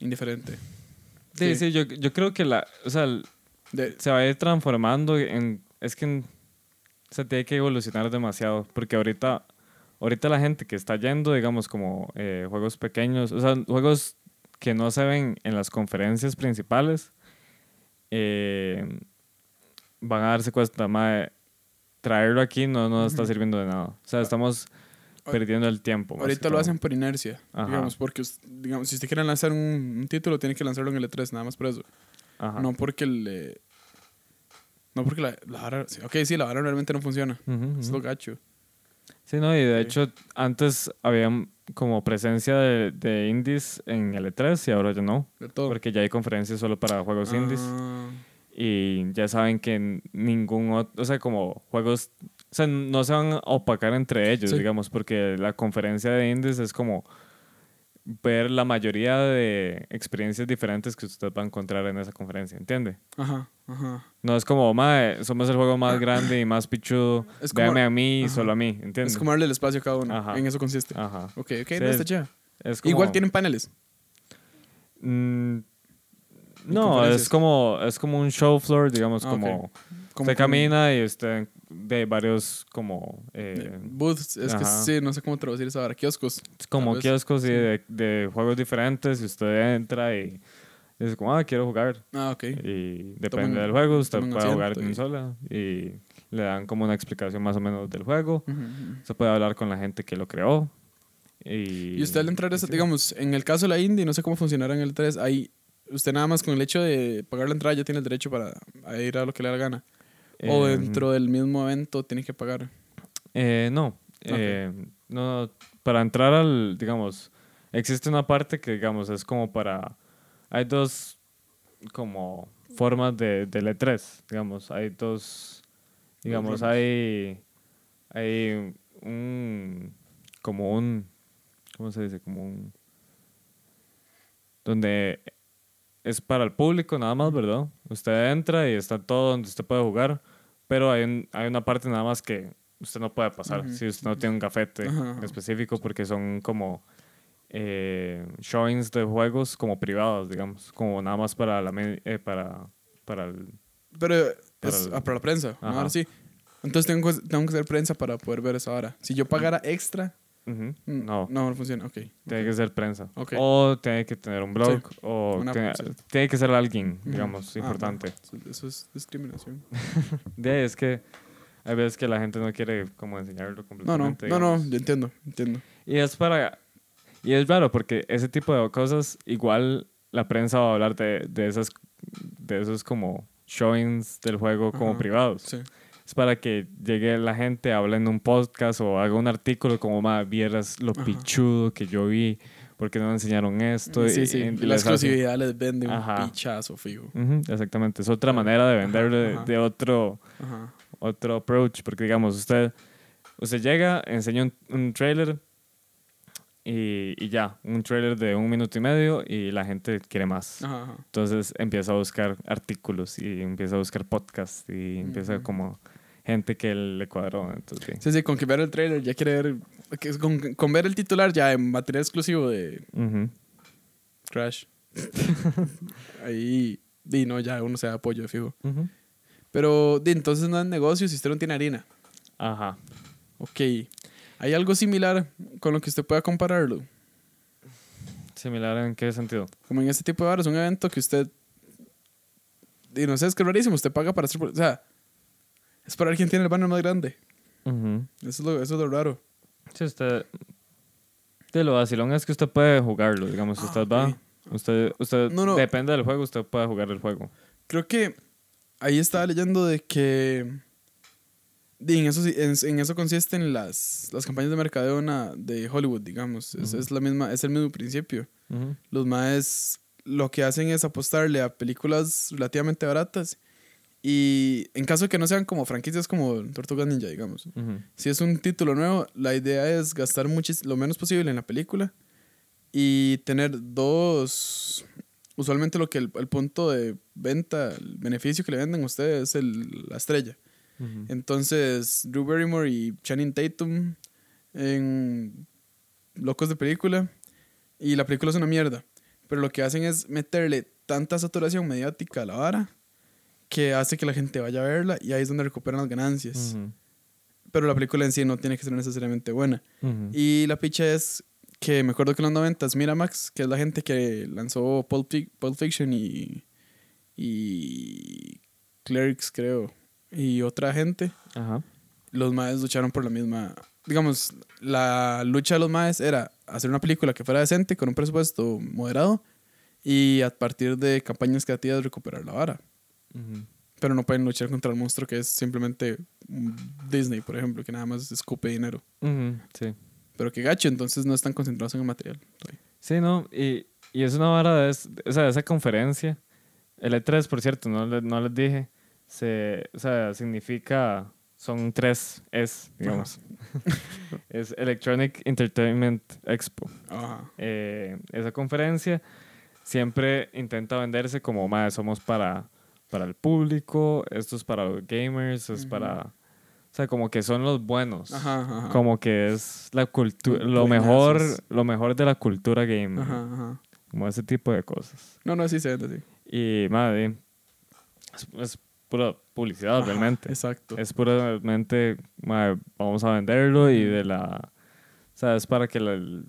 Indiferente. Sí, Sí. sí, yo, yo creo que la. O sea, el- De- se va a ir transformando en. Es que en- se tiene que evolucionar demasiado. Porque ahorita. Ahorita la gente que está yendo, digamos, como eh, juegos pequeños, o sea, juegos que no se ven en las conferencias principales, eh, van a darse cuenta, mae, traerlo aquí no nos está sirviendo de nada. O sea, estamos, perdiendo el tiempo. más Ahorita lo hacen por inercia, Ajá. digamos, porque digamos, si usted quiere lanzar un, un título, tiene que lanzarlo en el E3, nada más por eso. Ajá. No porque le... No porque la, la vara... sí, Ok, sí, la vara realmente no funciona. Ujú, Es lo gacho. Sí, no, y de Sí. hecho antes había como presencia de, de indies en el E3 y ahora ya no. De todo. Porque ya hay conferencias solo para juegos indies. Ah, Y ya saben que ningún otro, o sea, como juegos, o sea, no se van a opacar entre ellos, Sí. digamos, porque la conferencia de indies es como ver la mayoría de experiencias diferentes que usted va a encontrar en esa conferencia, ¿entiende? Ajá, ajá. No es como, mae, somos el juego más grande y más pichudo, Es como- véame a mí y solo a mí, ¿entiende? Es como darle el espacio a cada uno. Ajá. En eso consiste. Ajá. Ok, ok, Sí, no está. Es como- Igual tienen paneles. Mm, no, es como, es como un show floor, digamos, Ah, como... ok. Como usted con- camina y usted de varios como eh, Booths, es que sí, no sé cómo traducir esa ahora. Kioscos. como kioscos y sí. de, de juegos diferentes y usted entra y dice como ah quiero jugar Ah, ok. y depende Tomen- del juego usted puede jugar en y- sola y le dan como una explicación más o menos del juego se puede hablar con la gente que lo creó y, Y usted al entrar esa, digamos, en el caso de la indie, no sé cómo funcionará en el 3, ahí usted nada más con el hecho de pagar la entrada ya tiene el derecho para a ir a lo que le da la gana. O eh, dentro del mismo evento tiene que pagar. Eh, no. Eh, no. Para entrar al, digamos, existe una parte que, digamos, es como para... Hay dos, como, formas de, del E3, digamos. Hay dos, digamos, hay, hay un, como un, ¿cómo se dice? Como un... Donde es para el público nada más, ¿verdad? Usted entra y está todo donde usted puede jugar, pero hay, un- hay una parte nada más que usted no puede pasar si usted no tiene un gafete ajá. específico porque son como eh, showings de juegos como privados, digamos, como nada más para la eh, para para el Pero es Para el- ah, para la prensa. Ahora sí. Entonces tengo, tengo que hacer prensa para poder ver esa hora. Si yo pagara extra, Ujú. mm, no, no, no funciona. Ok. tiene que ser prensa Ok. o tiene que tener un blog o Una- tiene, sí. tiene que ser alguien, digamos, Ah, importante. no. Eso- es discriminación. De es que hay veces que la gente no quiere como enseñarlo No, no, completamente. no, no, digamos. yo entiendo, entiendo. Y es para. Y es raro porque ese tipo de cosas, igual la prensa va a hablar de, de esas. De esos como showings del juego como Ajá. privados. Sí. Es para que llegue la gente, hable en un podcast o haga un artículo como, ma, vieras lo Ajá. pichudo que yo vi, porque no me enseñaron esto. Sí, y- sí. y La les hace- exclusividad les vende un Ajá. pichazo, fijo. Ujú, exactamente. Es otra manera de venderlo de, ajá. de otro, Ajá. otro approach, porque digamos, usted, usted llega, enseña un, un trailer y, y ya, un trailer de un minuto y medio y la gente quiere más. Ajá, ajá. Entonces empieza a buscar artículos y empieza a buscar podcasts y empieza Ujú. como gente que le cuadró. Entonces, sí. Sí, sí, con que ver el trailer ya quiere ver. Con, con ver el titular ya en material exclusivo de. Crash. Ahí. Di, no, ya uno se da apoyo, fijo. Pero, di, entonces no es negocio si usted no tiene harina. Ajá. Ok. ¿Hay algo similar con lo que usted pueda compararlo? ¿Similar en qué sentido? Como en este tipo de bares, un evento que usted. Y no sé, es que es rarísimo. Usted paga para hacer. O sea, es para tiene el banner más grande. Eso es lo, eso es lo raro. Si usted... De lo vacilón es que usted puede jugarlo, digamos, Ah, usted va... Usted, usted No, no. depende del juego, usted puede jugar el juego. Creo que ahí estaba leyendo de que en eso, en, en eso consisten las, las campañas de mercadeo de Hollywood, digamos. Es, la misma, es el mismo principio. Los maes lo que hacen es apostarle a películas relativamente baratas y en caso de que no sean como franquicias como Tortugas Ninja, digamos. Si es un título nuevo, la idea es gastar muchis, lo menos posible en la película y tener dos. Usualmente lo que el, el punto de venta, el beneficio que le venden a ustedes es el- la estrella. Entonces, Drew Barrymore y Channing Tatum en Locos de Película y la película es una mierda. Pero lo que hacen es meterle tanta saturación mediática a la vara que hace que la gente vaya a verla y ahí es donde recuperan las ganancias pero la película en sí no tiene que ser necesariamente buena. Y la picha es que me acuerdo que en los 90 Miramax, que es la gente que lanzó Pulp, Pulp Fiction y, y Clerics, creo, y otra gente, Ajá. los maes lucharon por la misma digamos, la lucha de los maes era hacer una película que fuera decente, con un presupuesto moderado, y a partir de campañas creativas recuperar la vara. Pero no pueden luchar contra el monstruo que es simplemente Disney, por ejemplo, que nada más escupe dinero. Sí. Pero que gacho, entonces no están concentrados en el material. Sí, no, y, y es una vara de, es- o sea, esa conferencia. El E3, por cierto, no, le- no les dije, se, o sea, significa, son tres es, digamos. es Electronic Entertainment Expo. Ajá. Eh, esa conferencia siempre intenta venderse como, más somos para, para el público, esto es para los gamers, es Ujú. para... O sea, como que son los buenos. Ajá, ajá. Como que es la cultura, lo mejor, lo mejor de la cultura gamer. Ajá. Como ese tipo de cosas. No, no, sí se vende así. Y, madre, es, es pura publicidad realmente. Exacto. Es puramente, madre, vamos a venderlo y de la... O sea, es para que la-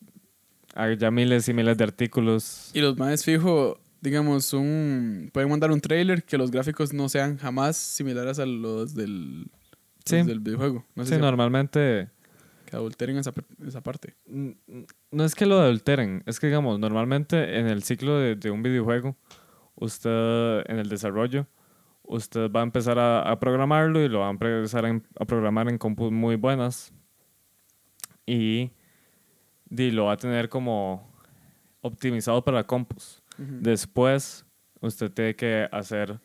haya miles y miles de artículos. Y los maes fijo, digamos, un pueden mandar un trailer que los gráficos no sean jamás similares a los del, Sí. los del videojuego. No sé Sí, si normalmente... que adulteren esa, esa parte. n- n- No es que lo adulteren, es que digamos, normalmente en el ciclo de, de un videojuego, usted en el desarrollo, usted va a empezar a, a programarlo y lo va a empezar a, a programar en compus muy buenas y, di, lo va a tener como optimizado para compus. Después, usted tiene que hacer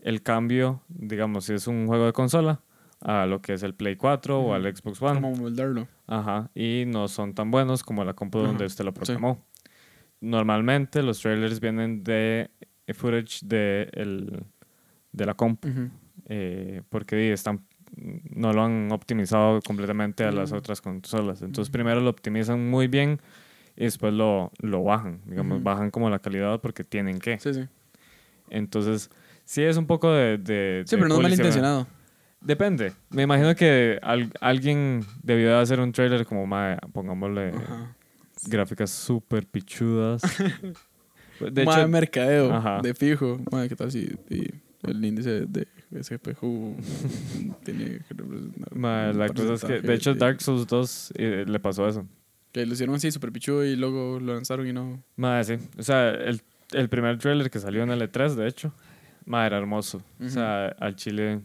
el cambio, digamos, si es un juego de consola, a lo que es el Play 4 o al Xbox One. Como moldarlo. Ajá, y no son tan buenos como la compu donde usted lo sí. programó. Normalmente los trailers vienen de footage de, el, de la compu, eh, porque están, no lo han optimizado completamente a las otras consolas. Entonces primero lo optimizan muy bien y después lo, lo bajan, digamos, bajan como la calidad porque tienen que. Sí, sí. Entonces, sí es un poco de... de Sí, de pero no es malintencionado. Depende. Me imagino que al- alguien debió de hacer un trailer como, mae, pongámosle gráficas súper pichudas. De hecho, mercadeo Ajá. de fijo. Mae, ¿qué tal si y el índice de SPJ tiene que representar un la cosa es que, de hecho, Dark Souls 2 eh, le pasó eso. Que lo hicieron así, super pichudo, y luego lo lanzaron y no... Mae, sí. O sea, el, el primer trailer que salió en el E3, de hecho, mae, era hermoso. O sea, al chile,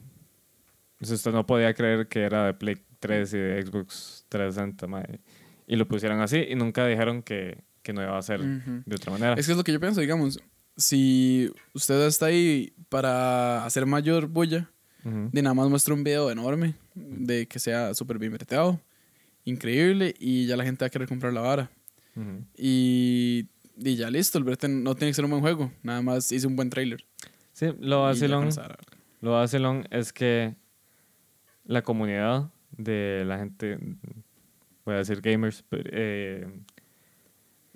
usted no podía creer que era de Play 3 y de Xbox 360, mae. Y lo pusieron así y nunca dijeron que, que no iba a ser Ujú. de otra manera. Es que es lo que yo pienso, digamos. Si usted está ahí para hacer mayor bulla, Ujú. de nada más muestra un video enorme, de que sea súper bien breteado, increíble, y ya la gente va a querer comprar la vara. Y, y ya listo, el brete no tiene que ser un buen juego, nada más hice un buen trailer. Sí, lo vacilón, lo vacilón es que la comunidad de la gente, voy a decir gamers, eh,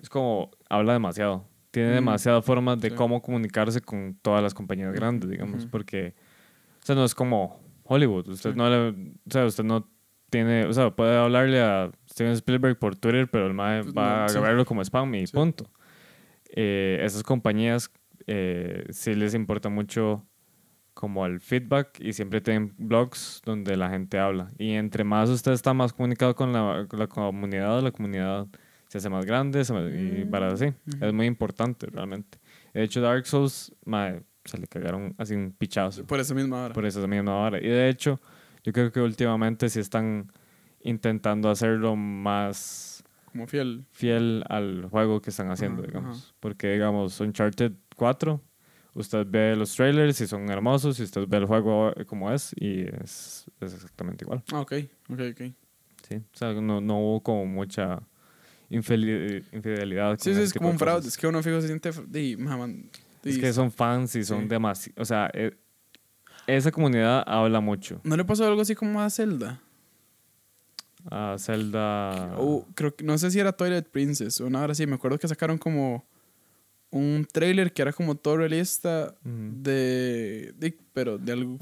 es como habla demasiado. Tiene Mm. demasiadas formas de Sí. cómo comunicarse con todas las compañías grandes, digamos, porque o sea, no es como Hollywood. Usted Sí. no le, o sea, usted no tiene, o sea, puede hablarle a Steven Spielberg por Twitter, pero el mae Pues va no, a sí. verlo como spam y Sí. punto. Eh, esas compañías eh, sí les importa mucho como el feedback y siempre tienen blogs donde la gente habla. Y entre más usted está más comunicado con la, con la comunidad, la comunidad se hace más grande se y Mm, para así. ujú. Es muy importante realmente. De hecho, Dark Souls, mae, se le cagaron así un pichazo Por esa misma hora. por esa misma hora. Y de hecho, yo creo que últimamente sí están intentando hacerlo más Como fiel. fiel al juego que están haciendo, Ajá, digamos. ajá. Porque, digamos, Uncharted 4, usted ve los trailers y son hermosos y usted ve el juego como es y es, es exactamente igual. Ah, ok, ok, ok. ¿sí? O sea, no, no hubo como mucha infidelidad. Sí, sí, es como de un fraude. Es que uno fijo se siente... Maman, di, Es que son fans y son Sí. demasiado... O sea, e- esa comunidad habla mucho. ¿No le pasó algo así como a Zelda? A Zelda... O creo que, no sé si era Twilight Princess o una hora así. Me acuerdo que sacaron como un trailer que era como todo realista de, de- pero de algo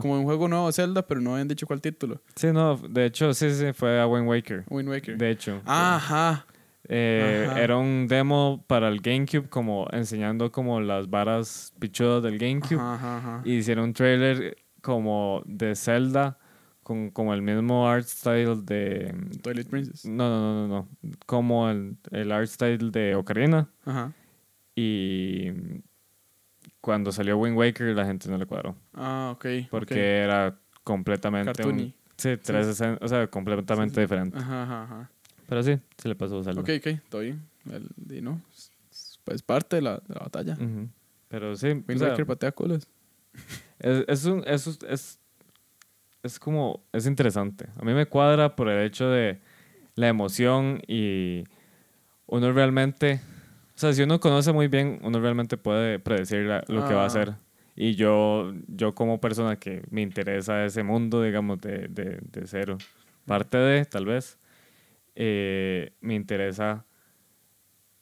como un juego nuevo de Zelda, pero no habían dicho cuál título. Sí, no, de hecho, sí, sí, fue a Wind Waker. Wind Waker. De hecho. Ajá. Eh, era un demo para el GameCube, como enseñando como las varas pichudas del GameCube. Ajá, ajá, ajá. Y hicieron un trailer como de Zelda con como el mismo art style de... Twilight Princess. No, no, no, no, no. Como el, el art style de Ocarina. Ajá. Y cuando salió Wind Waker la gente no le cuadró. Ah, ok. Porque era completamente... un- sí, 360, o sea, completamente Sí, sí. diferente. Ajá, ajá, ajá. Pero sí, se le pasó a Zelda. Ok, ok, bien. El, y no, es- es- pues parte de la, de la batalla. Ujú. Pero sí, o Wind sea, patea culos. es, es, un, es, es, es como, es interesante. A mí me cuadra por el hecho de la emoción y uno realmente, o sea, si uno conoce muy bien, uno realmente puede predecir la- lo que va a Ah. hacer. Y yo, yo como persona que me interesa ese mundo, digamos, de, de, de cero, parte de, tal vez, eh, me interesa,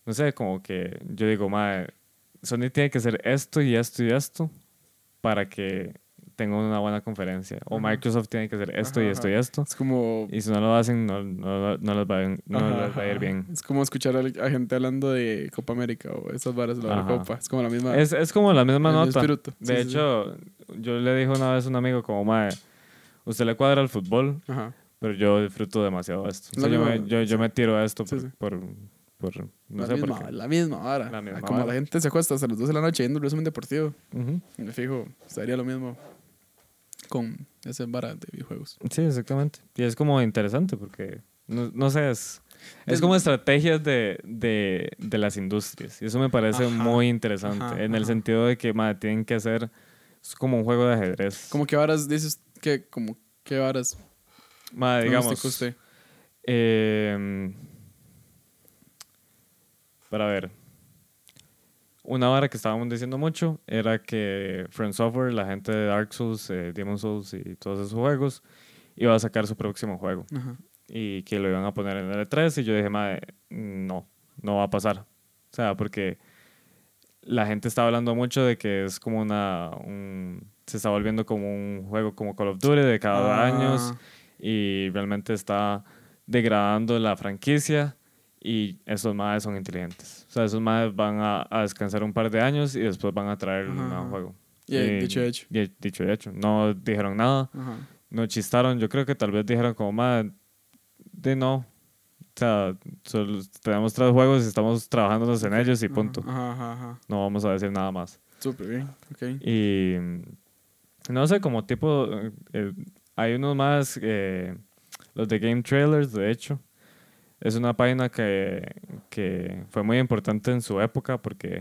no sé, como que yo digo, madre, Sony tiene que hacer esto y esto y esto para que tenga una buena conferencia. O Ajá. Microsoft tiene que hacer esto y Ajá, esto y esto. Es como... Y si no lo hacen, no, no, no les, va, a- no les va a ir bien. Es como escuchar a, gente hablando de Copa América o esas varas de la. Copa. Es como la misma... Es, es como la misma nota. espíritu. De Sí, sí, sí. hecho, yo le dije una vez a un amigo como, mae, usted le cuadra el fútbol, Ajá. Pero yo disfruto demasiado esto. O sea, yo, me, yo, yo me tiro a esto por, por, por- no la, sé misma, por la misma vara. La misma como vara. la gente se acuesta hasta las 2 de la noche viendo el resumen deportivo. Ujú. Me fijo, estaría lo mismo con ese vara de videojuegos. Sí, exactamente. Y es como interesante porque, no, no sé, es, es como estrategias de, de, de las industrias. Y eso me parece Ajá, muy interesante. ajá, en el ajá. sentido de que madre, tienen que hacer, es como un juego de ajedrez. Como que varas dices que, como que varas Madre, digamos, eh, para ver. Una vara que estábamos diciendo mucho era que Friend Software, la gente de Dark Souls, eh, Demon Souls y todos esos juegos, iba a sacar su próximo juego. Ajá. y que lo iban a poner en el E3 y yo dije, madre, no, no va a pasar. O sea, porque la gente está hablando mucho de que es como una... un- se está volviendo como un juego como Call of Duty de cada dos Ah, años y realmente está degradando la franquicia y esos madres son inteligentes. O sea, esos madres van a, a descansar un par de años y después van a traer un nuevo juego. Y eh, dicho y hecho. y dicho y hecho. No dijeron nada Ajá. no chistaron. Yo creo que tal vez dijeron como, madre, de no. O sea, solo tenemos tres juegos y estamos trabajándonos en ellos y punto. Ajá, ajá. No vamos a decir nada más. Súper bien. Ok. Y no sé, como tipo, eh, hay unos más, eh, los de Game Trailers, de hecho. Es una página que, que fue muy importante en su época porque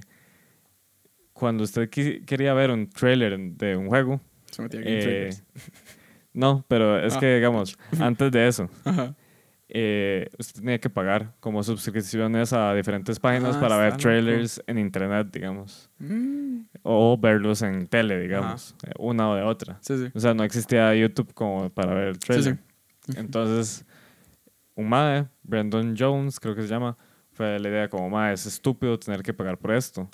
cuando usted qui- quería ver un trailer de un juego, Se metía Game eh, Trailers. no, pero es Ah. que, digamos, antes de eso, Ajá. Eh, usted tenía que pagar como suscripciones a diferentes páginas Ah, para ver trailers en internet, digamos, Mm, o verlos en tele, digamos, eh, una o de otra. Sí, sí. O sea, no existía YouTube como para ver el trailer. sí. Entonces, un mae, Brandon Jones, creo que se llama, fue la idea como, mae, es estúpido tener que pagar por esto.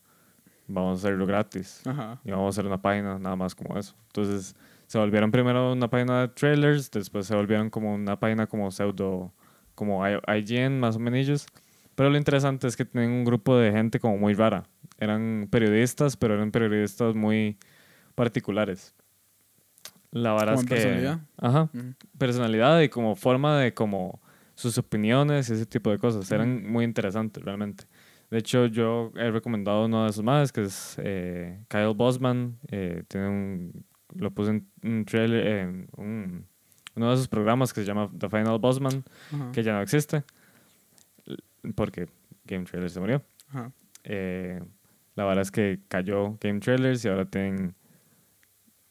Vamos a hacerlo gratis. Ajá. Y vamos a hacer una página nada más como eso. Entonces, se volvieron primero una página de trailers, después se volvieron como una página como pseudo, como IGN más o menos. Pero lo interesante es que tienen un grupo de gente como muy rara. Eran periodistas, pero eran periodistas muy particulares. La verdad es que... personalidad. Ajá. Personalidad y como forma de como sus opiniones y ese tipo de cosas. Eran muy interesantes realmente. De hecho, yo he recomendado uno de esos más, que es eh, Kyle Bosman. eh, tiene un, lo puse en un trailer, en un- uno de esos programas que se llama The Final Bosman, Ajá. que ya no existe, porque Game Trailer se murió. Ajá. Eh, la verdad es que cayó Game Trailers y ahora tienen...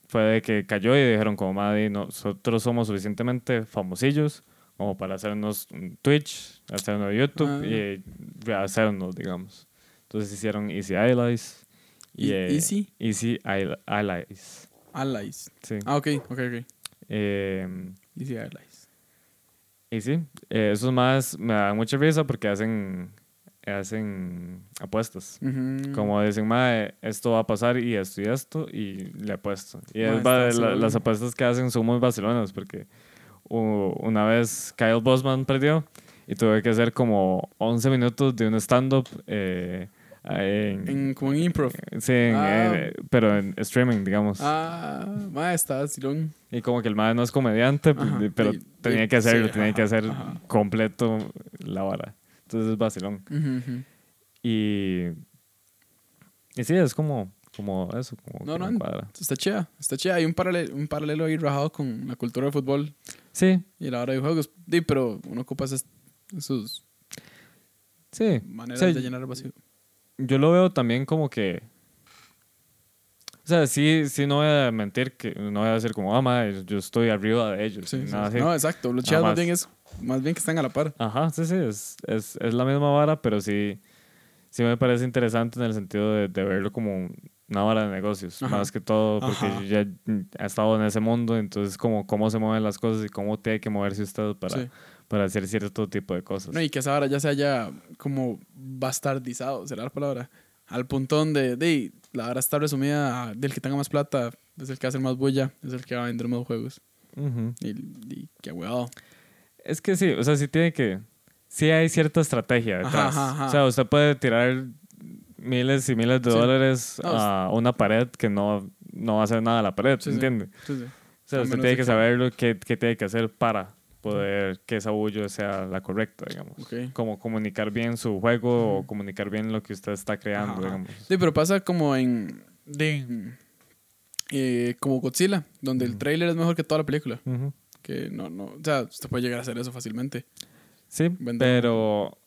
Fue de que cayó y dijeron como, madre, nosotros somos suficientemente famosillos como para hacernos Twitch, hacernos YouTube Ah. y hacernos, digamos. Entonces hicieron Easy Allies. Y, E- eh, Easy Easy Al- Allies. Allies. Sí. Ah, ok, ok, ok. Eh, Easy Allies. y sí, eh, esos más me dan mucha risa porque hacen, hacen apuestas. Ujú. Como dicen, mae, esto va a pasar y esto y esto, y le apuesto. Y es la- las apuestas que hacen son muy vacilonas, porque u- una vez Kyle Bosman perdió y tuve que hacer como 11 minutos de un stand-up eh, En, En, como en improv. sí, Ah. eh, pero en streaming, digamos. Ah, ma, Silón. Y como que el mae no es comediante, pues, Ajá, pero y- tenía que hacerlo, sí, tenía que hacer ajá. completo la vara. Entonces es vacilón. Y, y sí, es como, como eso, como No, no, cuadra. Está chida, está chida. Hay un paralelo, un paralelo ahí rajado con la cultura de fútbol Sí, y la hora de juegos. Sí, pero uno ocupa esas, sus sí. maneras de llenar el vacío. Yo lo veo también como que... O sea, sí, sí no voy a mentir, que no voy a decir como, ah, mae, yo estoy arriba de ellos. Sí, nada sí. No, exacto. Lo chido más bien es más bien que están a la par. Ajá, sí, sí, es, es, es la misma vara, pero sí, sí me parece interesante en el sentido de, de verlo como una vara de negocios, Ajá. más que todo, porque Ajá. yo ya he estado en ese mundo, entonces como cómo se mueven las cosas y cómo tiene que moverse usted para, Sí. Para hacer cierto tipo de cosas. No, y que esa hora ya se haya como bastardizado, será la palabra. Al punto donde de, la hora está resumida a, del que tenga más plata, es el que hace más bulla, es el que va a vender más juegos. Y, y qué huevado. Es que sí, o sea, sí tiene que, sí hay cierta estrategia detrás. ajá, ajá. O sea, usted puede tirar miles y miles de Sí. dólares No, a una pared que no, no va a hacer nada a la pared, Sí. ¿entiende? Sí. O sea, usted tiene que que- saber lo que, que tiene que hacer para poder que esa bullo sea la correcta, digamos. Como comunicar bien su juego o comunicar bien lo que usted está creando, Ajá, digamos. Sí, pero pasa como en. De, eh, como Godzilla, donde el trailer es mejor que toda la película. Que no, no. O sea, usted puede llegar a hacer eso fácilmente. Sí, Vender- pero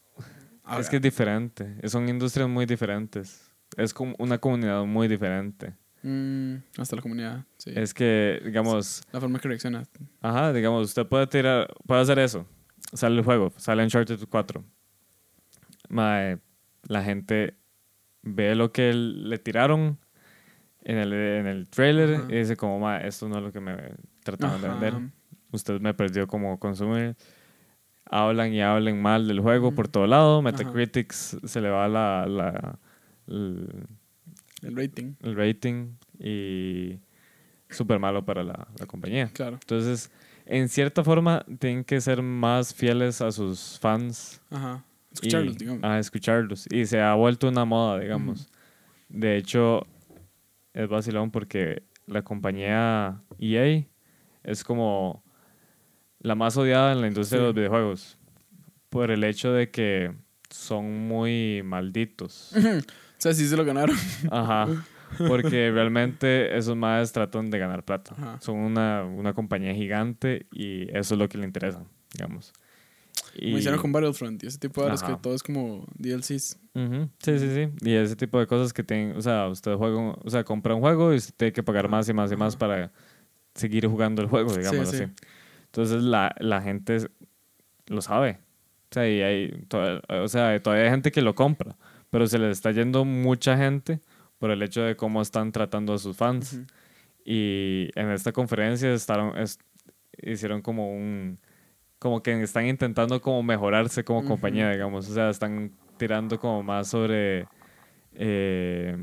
Ahora, es que es diferente. Son industrias muy diferentes. Es como una comunidad muy diferente. mm, hasta la comunidad. Sí. Es que, digamos, La forma que reacciona. Ajá, digamos, usted puede tirar, puede hacer eso. Sale el juego, sale Uncharted 4. Mae, la gente ve lo que le tiraron en el, en el trailer Ajá. y dice como, mae, esto no es lo que me trataban de vender. Usted me perdió como consumir. Hablan y hablan mal del juego por todo lado. Ajá. Metacritic se le va la, la, el, El rating. el rating y súper malo para la, la compañía. Claro. Entonces, en cierta forma, tienen que ser más fieles a sus fans. Ajá. Escucharlos, y- digamos. A escucharlos. Y se ha vuelto una moda, digamos. De hecho, es vacilón porque la compañía EA es como la más odiada en la industria de los videojuegos. Por el hecho de que son muy malditos. O sea, sí se lo ganaron. Ajá. Porque realmente esos madres tratan de ganar plata. Ajá. Son una, una compañía gigante y eso es lo que le interesa, digamos. Y, Como hicieron con Battlefront y ese tipo de horas que Ajá. todo es como DLCs. Sí, sí, sí. Y ese tipo de cosas que tienen, o sea, usted juega, o sea, compra un juego y usted tiene que pagar más y más y más Ajá. para seguir jugando el juego, digamos sí. así. Entonces la, la gente lo sabe. O sea, y hay, o sea, todavía hay gente que lo compra, pero se le está yendo mucha gente por el hecho de cómo están tratando a sus fans. Ujú. Y en esta conferencia estaron, es- hicieron como un, como que están intentando como mejorarse como Ujú. compañía, digamos. O sea, están tirando como más sobre, eh,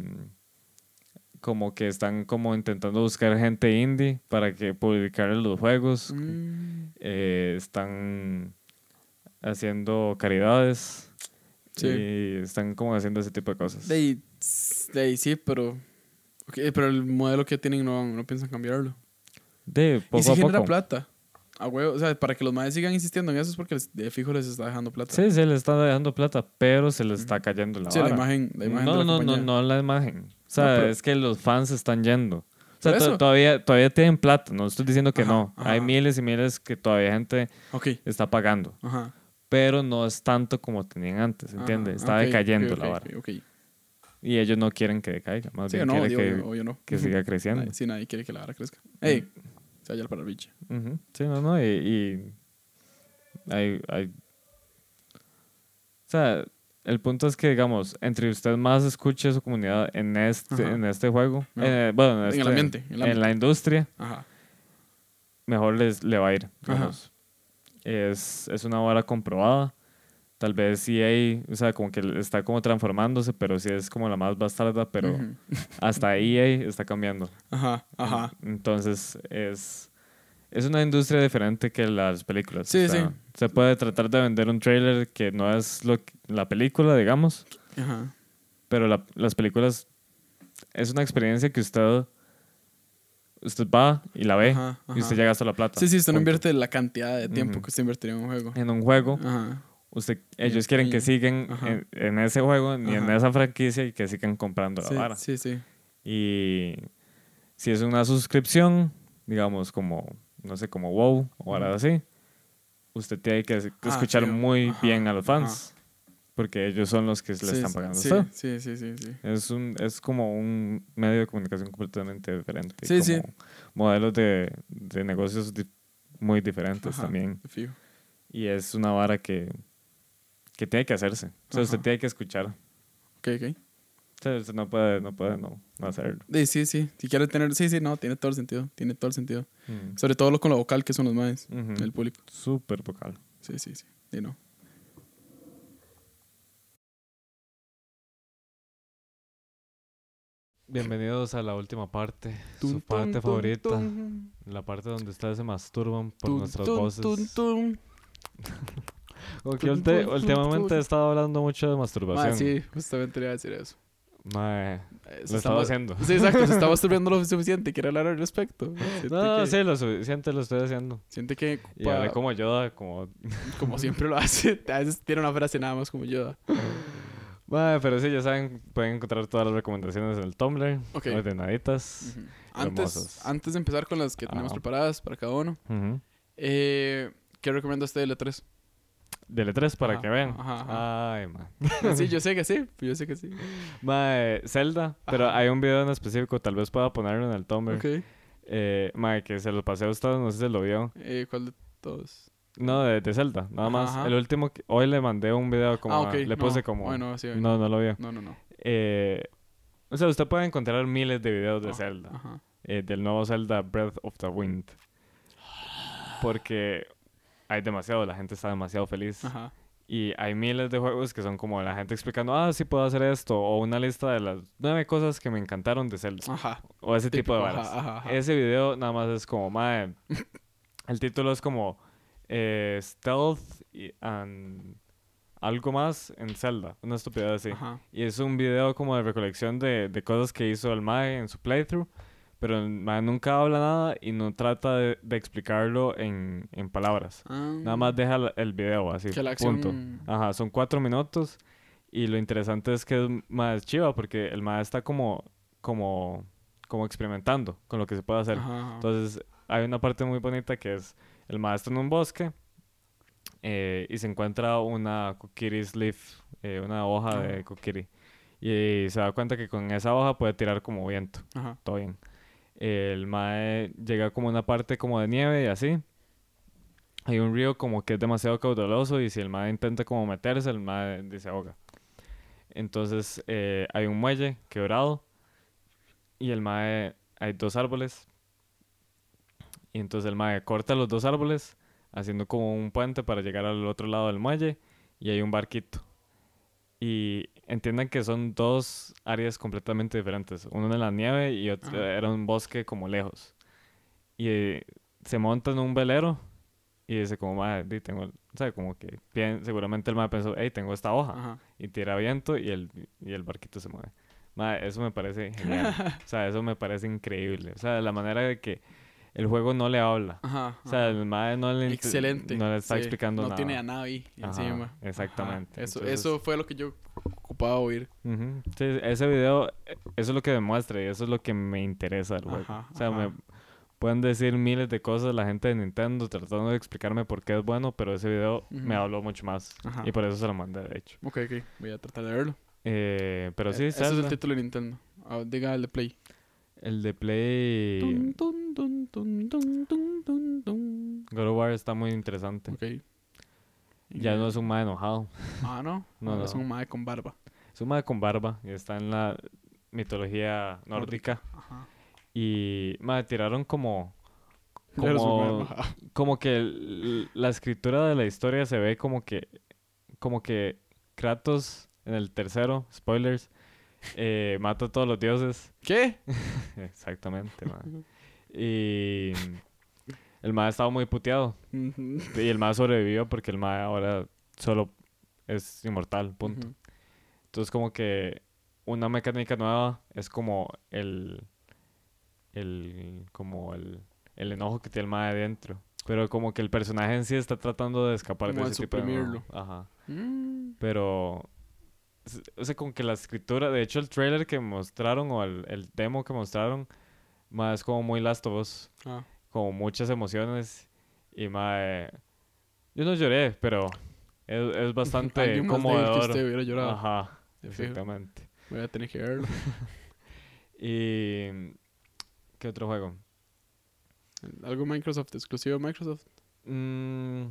como que están como intentando buscar gente indie para que publicar los juegos. Mm, Eh, están haciendo caridades. Sí. Y están como haciendo ese tipo de cosas. ahí, de ahí sí, pero. ok, pero el modelo que tienen no, no piensan cambiarlo. De poco y si a genera poco. plata. A huevo. O sea, para que los madres sigan insistiendo en eso es porque les- de fijo les está dejando plata. Sí, se le está dejando plata, pero se le está cayendo la Sí, la vara. imagen, la imagen no, de la no, no, compañía. no la imagen. O sea, pero- es que los fans están yendo. O sea, Por to- eso. todavía, todavía tienen plata, no estoy diciendo que Ajá, no. ajá. Hay miles y miles que todavía gente Ok. está pagando, Ajá. pero no es tanto como tenían antes, ¿entiendes? Está decayendo la vara. ok. Y ellos no quieren que decaiga, más Sí, bien no, quieren digo, que, obvio no. que siga creciendo. Nadie- sí, nadie quiere que la vara crezca. Ey, se vaya para el biche. Ujú. Sí, no, no, y, y hay, hay... O sea, el punto es que, digamos, entre usted más escuche su comunidad en este, Ajá. en este juego, No. eh, bueno, en, En el este- ambiente, en el en ámbito. la industria, Ajá. mejor les, le va a ir. Es, es una vara comprobada. Tal vez EA, o sea, como que está como transformándose, pero sí es como la más bastarda, pero Ujú. hasta EA está cambiando. Ajá, ajá. Entonces es, es una industria diferente que las películas. Sí, sí. Se puede tratar de vender un trailer que no es lo que- la película, digamos, Ajá. Pero la- las películas es una experiencia que usted, usted va y la ve Ajá, y usted ajá. llega hasta la plata. Sí, sí, usted no invierte la cantidad de tiempo Ujú. que usted invertiría en un juego. En un juego, Ajá. Usted, ellos quieren que sigan en, en ese juego ni en esa franquicia y que sigan comprando la vara. sí, sí. Y si es una suscripción, digamos como, no sé, como WoW o algo así, usted tiene que Ah, escuchar muy Ajá, bien a los fans. Porque ellos son los que le Sí, están pagando sí, usted. sí, sí, sí, sí. Es, un, es como un medio de comunicación completamente diferente. Sí, como sí. Modelos de, de negocios di- muy diferentes Ajá, también. fijo. Y es una vara que, que tiene que hacerse. O sea, usted Ajá. tiene que escuchar. Ok, ok. O sea, usted no puede no, puede no, no hacerlo. Sí, sí, sí. Si quiere tener... Sí, sí, no, tiene todo el sentido. Tiene todo el sentido. Mm. Sobre todo lo con lo vocal que son los más Ujú. el público. Súper vocal. Sí, sí, sí. Y no. Bienvenidos a la última parte, Tun, su parte tun, favorita, tun, la parte donde ustedes se masturban por nuestras voces. tun, tun. Como que tun, ulte- tun, tun, últimamente he estado hablando mucho de Ma, masturbación. sí, justamente le iba a decir eso. Mae, Eh, lo ma- haciendo. Sí, exacto. Se está masturbando lo suficiente. Quiere hablar al respecto. Siente No, que, sí, lo suficiente lo estoy haciendo. Siente que... Y pa- hablé como Yoda, como... como siempre lo hace. A veces tiene una frase nada más como yo. Mae, pero sí, ya saben, pueden encontrar todas las recomendaciones en el Tumblr, Ok. ordenaditas. Antes, Hermosos. antes de empezar con las que tenemos preparadas para cada uno, Ujú. eh, ¿qué recomienda usted de L3? Del E3 para Ajá, que vean. ajá, ajá. Ay, man. Sí, yo sé que sí. Yo sé que sí. Mae, Zelda, pero hay un video en específico, tal vez pueda ponerlo en el Tumblr. Ok. Eh, mae, que se lo pasé a ustedes, no sé si lo vio. Eh, ¿Cuál de todos? No, de, de Zelda, nada más. El último, que- hoy le mandé un video como... ah, ok. Le puse no. como... Sí. no, no lo vio. No, no, no. Eh, o sea, usted puede encontrar miles de videos de Ah, Zelda. Ajá. eh, del nuevo Zelda Breath of the Wind. Porque hay demasiado, la gente está demasiado feliz. Ajá. Y hay miles de juegos que son como la gente explicando, ah, sí puedo hacer esto. O una lista de las nueve cosas que me encantaron de Zelda. Ajá. O ese tipo de Típico, varas. ajá, ajá. Ese video nada más es como, mae. el título es como eh, Stealth y- and algo más en Zelda. Una estupidez así. Y es un video como de recolección de, de cosas que hizo el Mae en su playthrough. Pero el Mae nunca habla nada y no trata de, de explicarlo en, en palabras. Ah, Nada más deja el video así. Que la acción... Punto. Ajá, son cuatro minutos. Y lo interesante es que es más chiva porque el Mae está como, como, como experimentando con lo que se puede hacer. Ajá, ajá. Entonces, hay una parte muy bonita que es el maestro en un bosque eh, y se encuentra una coquiris leaf, eh, una hoja de Ajá. coquiri. Y, se da cuenta que con esa hoja puede tirar como viento. Ajá. Todo bien. El mae llega como una parte como de nieve y así. Hay un río como que es demasiado caudaloso y si el mae intenta como meterse, el mae se ahoga. Entonces eh, hay un muelle quebrado y el mae, hay dos árboles. Y entonces el mae corta los dos árboles haciendo como un puente para llegar al otro lado del muelle y hay un barquito. Y entiendan que son dos áreas completamente diferentes. Uno en la nieve y otro Ajá. era un bosque como lejos. Y eh, se monta en un velero y dice como, madre, tengo, o sea, como que bien, seguramente el mae pensó, hey, tengo esta hoja. Ajá. Y tira viento y el, y el barquito se mueve. Madre, eso me parece genial. o sea, eso me parece increíble. O sea, la manera de que el juego no le habla. Ajá. O sea, el mae no le, Excelente. no le está sí. explicando no nada. tiene a nadie Ajá, encima. exactamente. Ajá. Eso, Entonces- eso fue lo que yo ocupaba oír. Ujú. Sí, ese video, eh, eso es lo que demuestra y eso es lo que me interesa del juego. Ajá, o sea, me pueden decir miles de cosas la gente de Nintendo tratando de explicarme por qué es bueno, pero ese video me habló mucho más. Ajá. Y por eso se lo mandé, de hecho. Ok, ok. Voy a tratar de verlo. Eh, pero sí, Eh, Ese es el título de Nintendo. Ah, diga el de Play. el de Play Tun, tun, of War está muy interesante. Ok. Ya no es un mae enojado. Ah, no. No, No. Es un mae con barba. Es un mae con barba y está en la mitología nórdica. Ajá. Y mae, tiraron como... Como, como que el- la escritura de la historia se ve como que como que Kratos en el tercero, spoilers, eh, mata a todos los dioses. ¿Qué? Exactamente, mae. Y el mae estaba muy puteado. Ujú. Y el mae sobrevivió porque el mae ahora solo es inmortal, punto. Ujú. Entonces como que una mecánica nueva es como el, el, como el, el enojo que tiene el mae adentro. Pero como que el personaje en sí está tratando de escapar Como de ese tipo de suprimirlo. Ajá. Mm. Pero, o sea, como que la escritura, de hecho el trailer que mostraron o el, el demo que mostraron, más es como muy Last of Us, Ah. como muchas emociones y más... Yo no lloré, pero es, es bastante débil que conmovedor. usted hubiera llorado. Ajá, exactamente. Voy a tener que verlo. Y... ¿Qué otro juego? Algo Microsoft, exclusivo de Microsoft. Mm,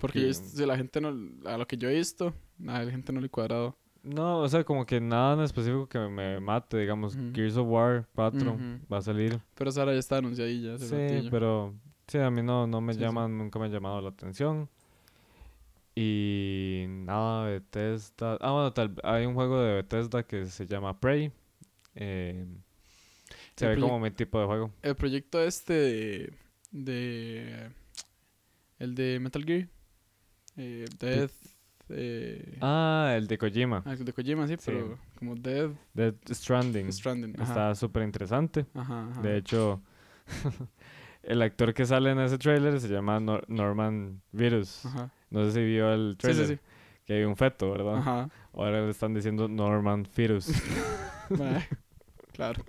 Porque Que- yo- si la gente no, a lo que yo he visto, a la gente no le he cuadrado. No, o sea, como que nada en específico que me mate, digamos. Gears of War 4 Ujú. va a salir. Pero Sara ya está anunciadilla hace Sí, ratillo. pero sí, a mí no, no me Sí, sí. llaman, nunca me ha llamado la atención. Y nada, Bethesda. Ah, bueno, tal, hay un juego de Bethesda que se llama Prey. Eh, se El ve como mi tipo de juego. El proyecto este de, de el de Metal Gear, eh, Death, eh, Ah, el de Kojima, ah, el de Kojima sí, Sí. pero como Death Death Stranding. Stranding. Ajá, Está súper interesante. ajá, ajá. De hecho, el actor que sale en ese trailer se llama Nor- Norman Virus. Ajá. No sé si vio el Sí, trailer. sí, sí. Que hay un feto, ¿verdad? Ajá. Ahora le están diciendo Norman Virus. Claro.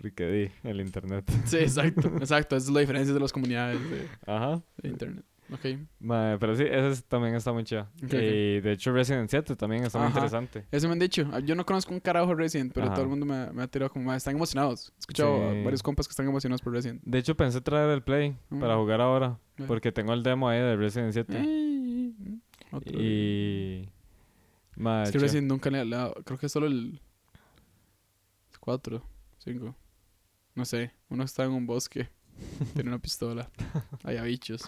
Porque di el internet. Sí, exacto, exacto. Esa es la diferencia de las comunidades de, Ajá. de internet. Ok. Mae, pero sí, ese es- también está muy ok. Y de hecho Resident 7 también está muy interesante. Eso me han dicho. Ah, Yo no conozco un carajo Resident, pero Ajá. todo el mundo me, me ha tirado como, "Mae, están emocionados. He escuchado a varios compas que están emocionados por Resident. De hecho pensé traer el Play para Mm. jugar ahora. Eh. Porque tengo el demo ahí de Resident 7. Ey, otro. Y... Mae, Es que chido. Resident nunca le ha dado. Creo que solo el 4, 5. No sé. Uno está en un bosque. tiene una pistola. Hay bichos.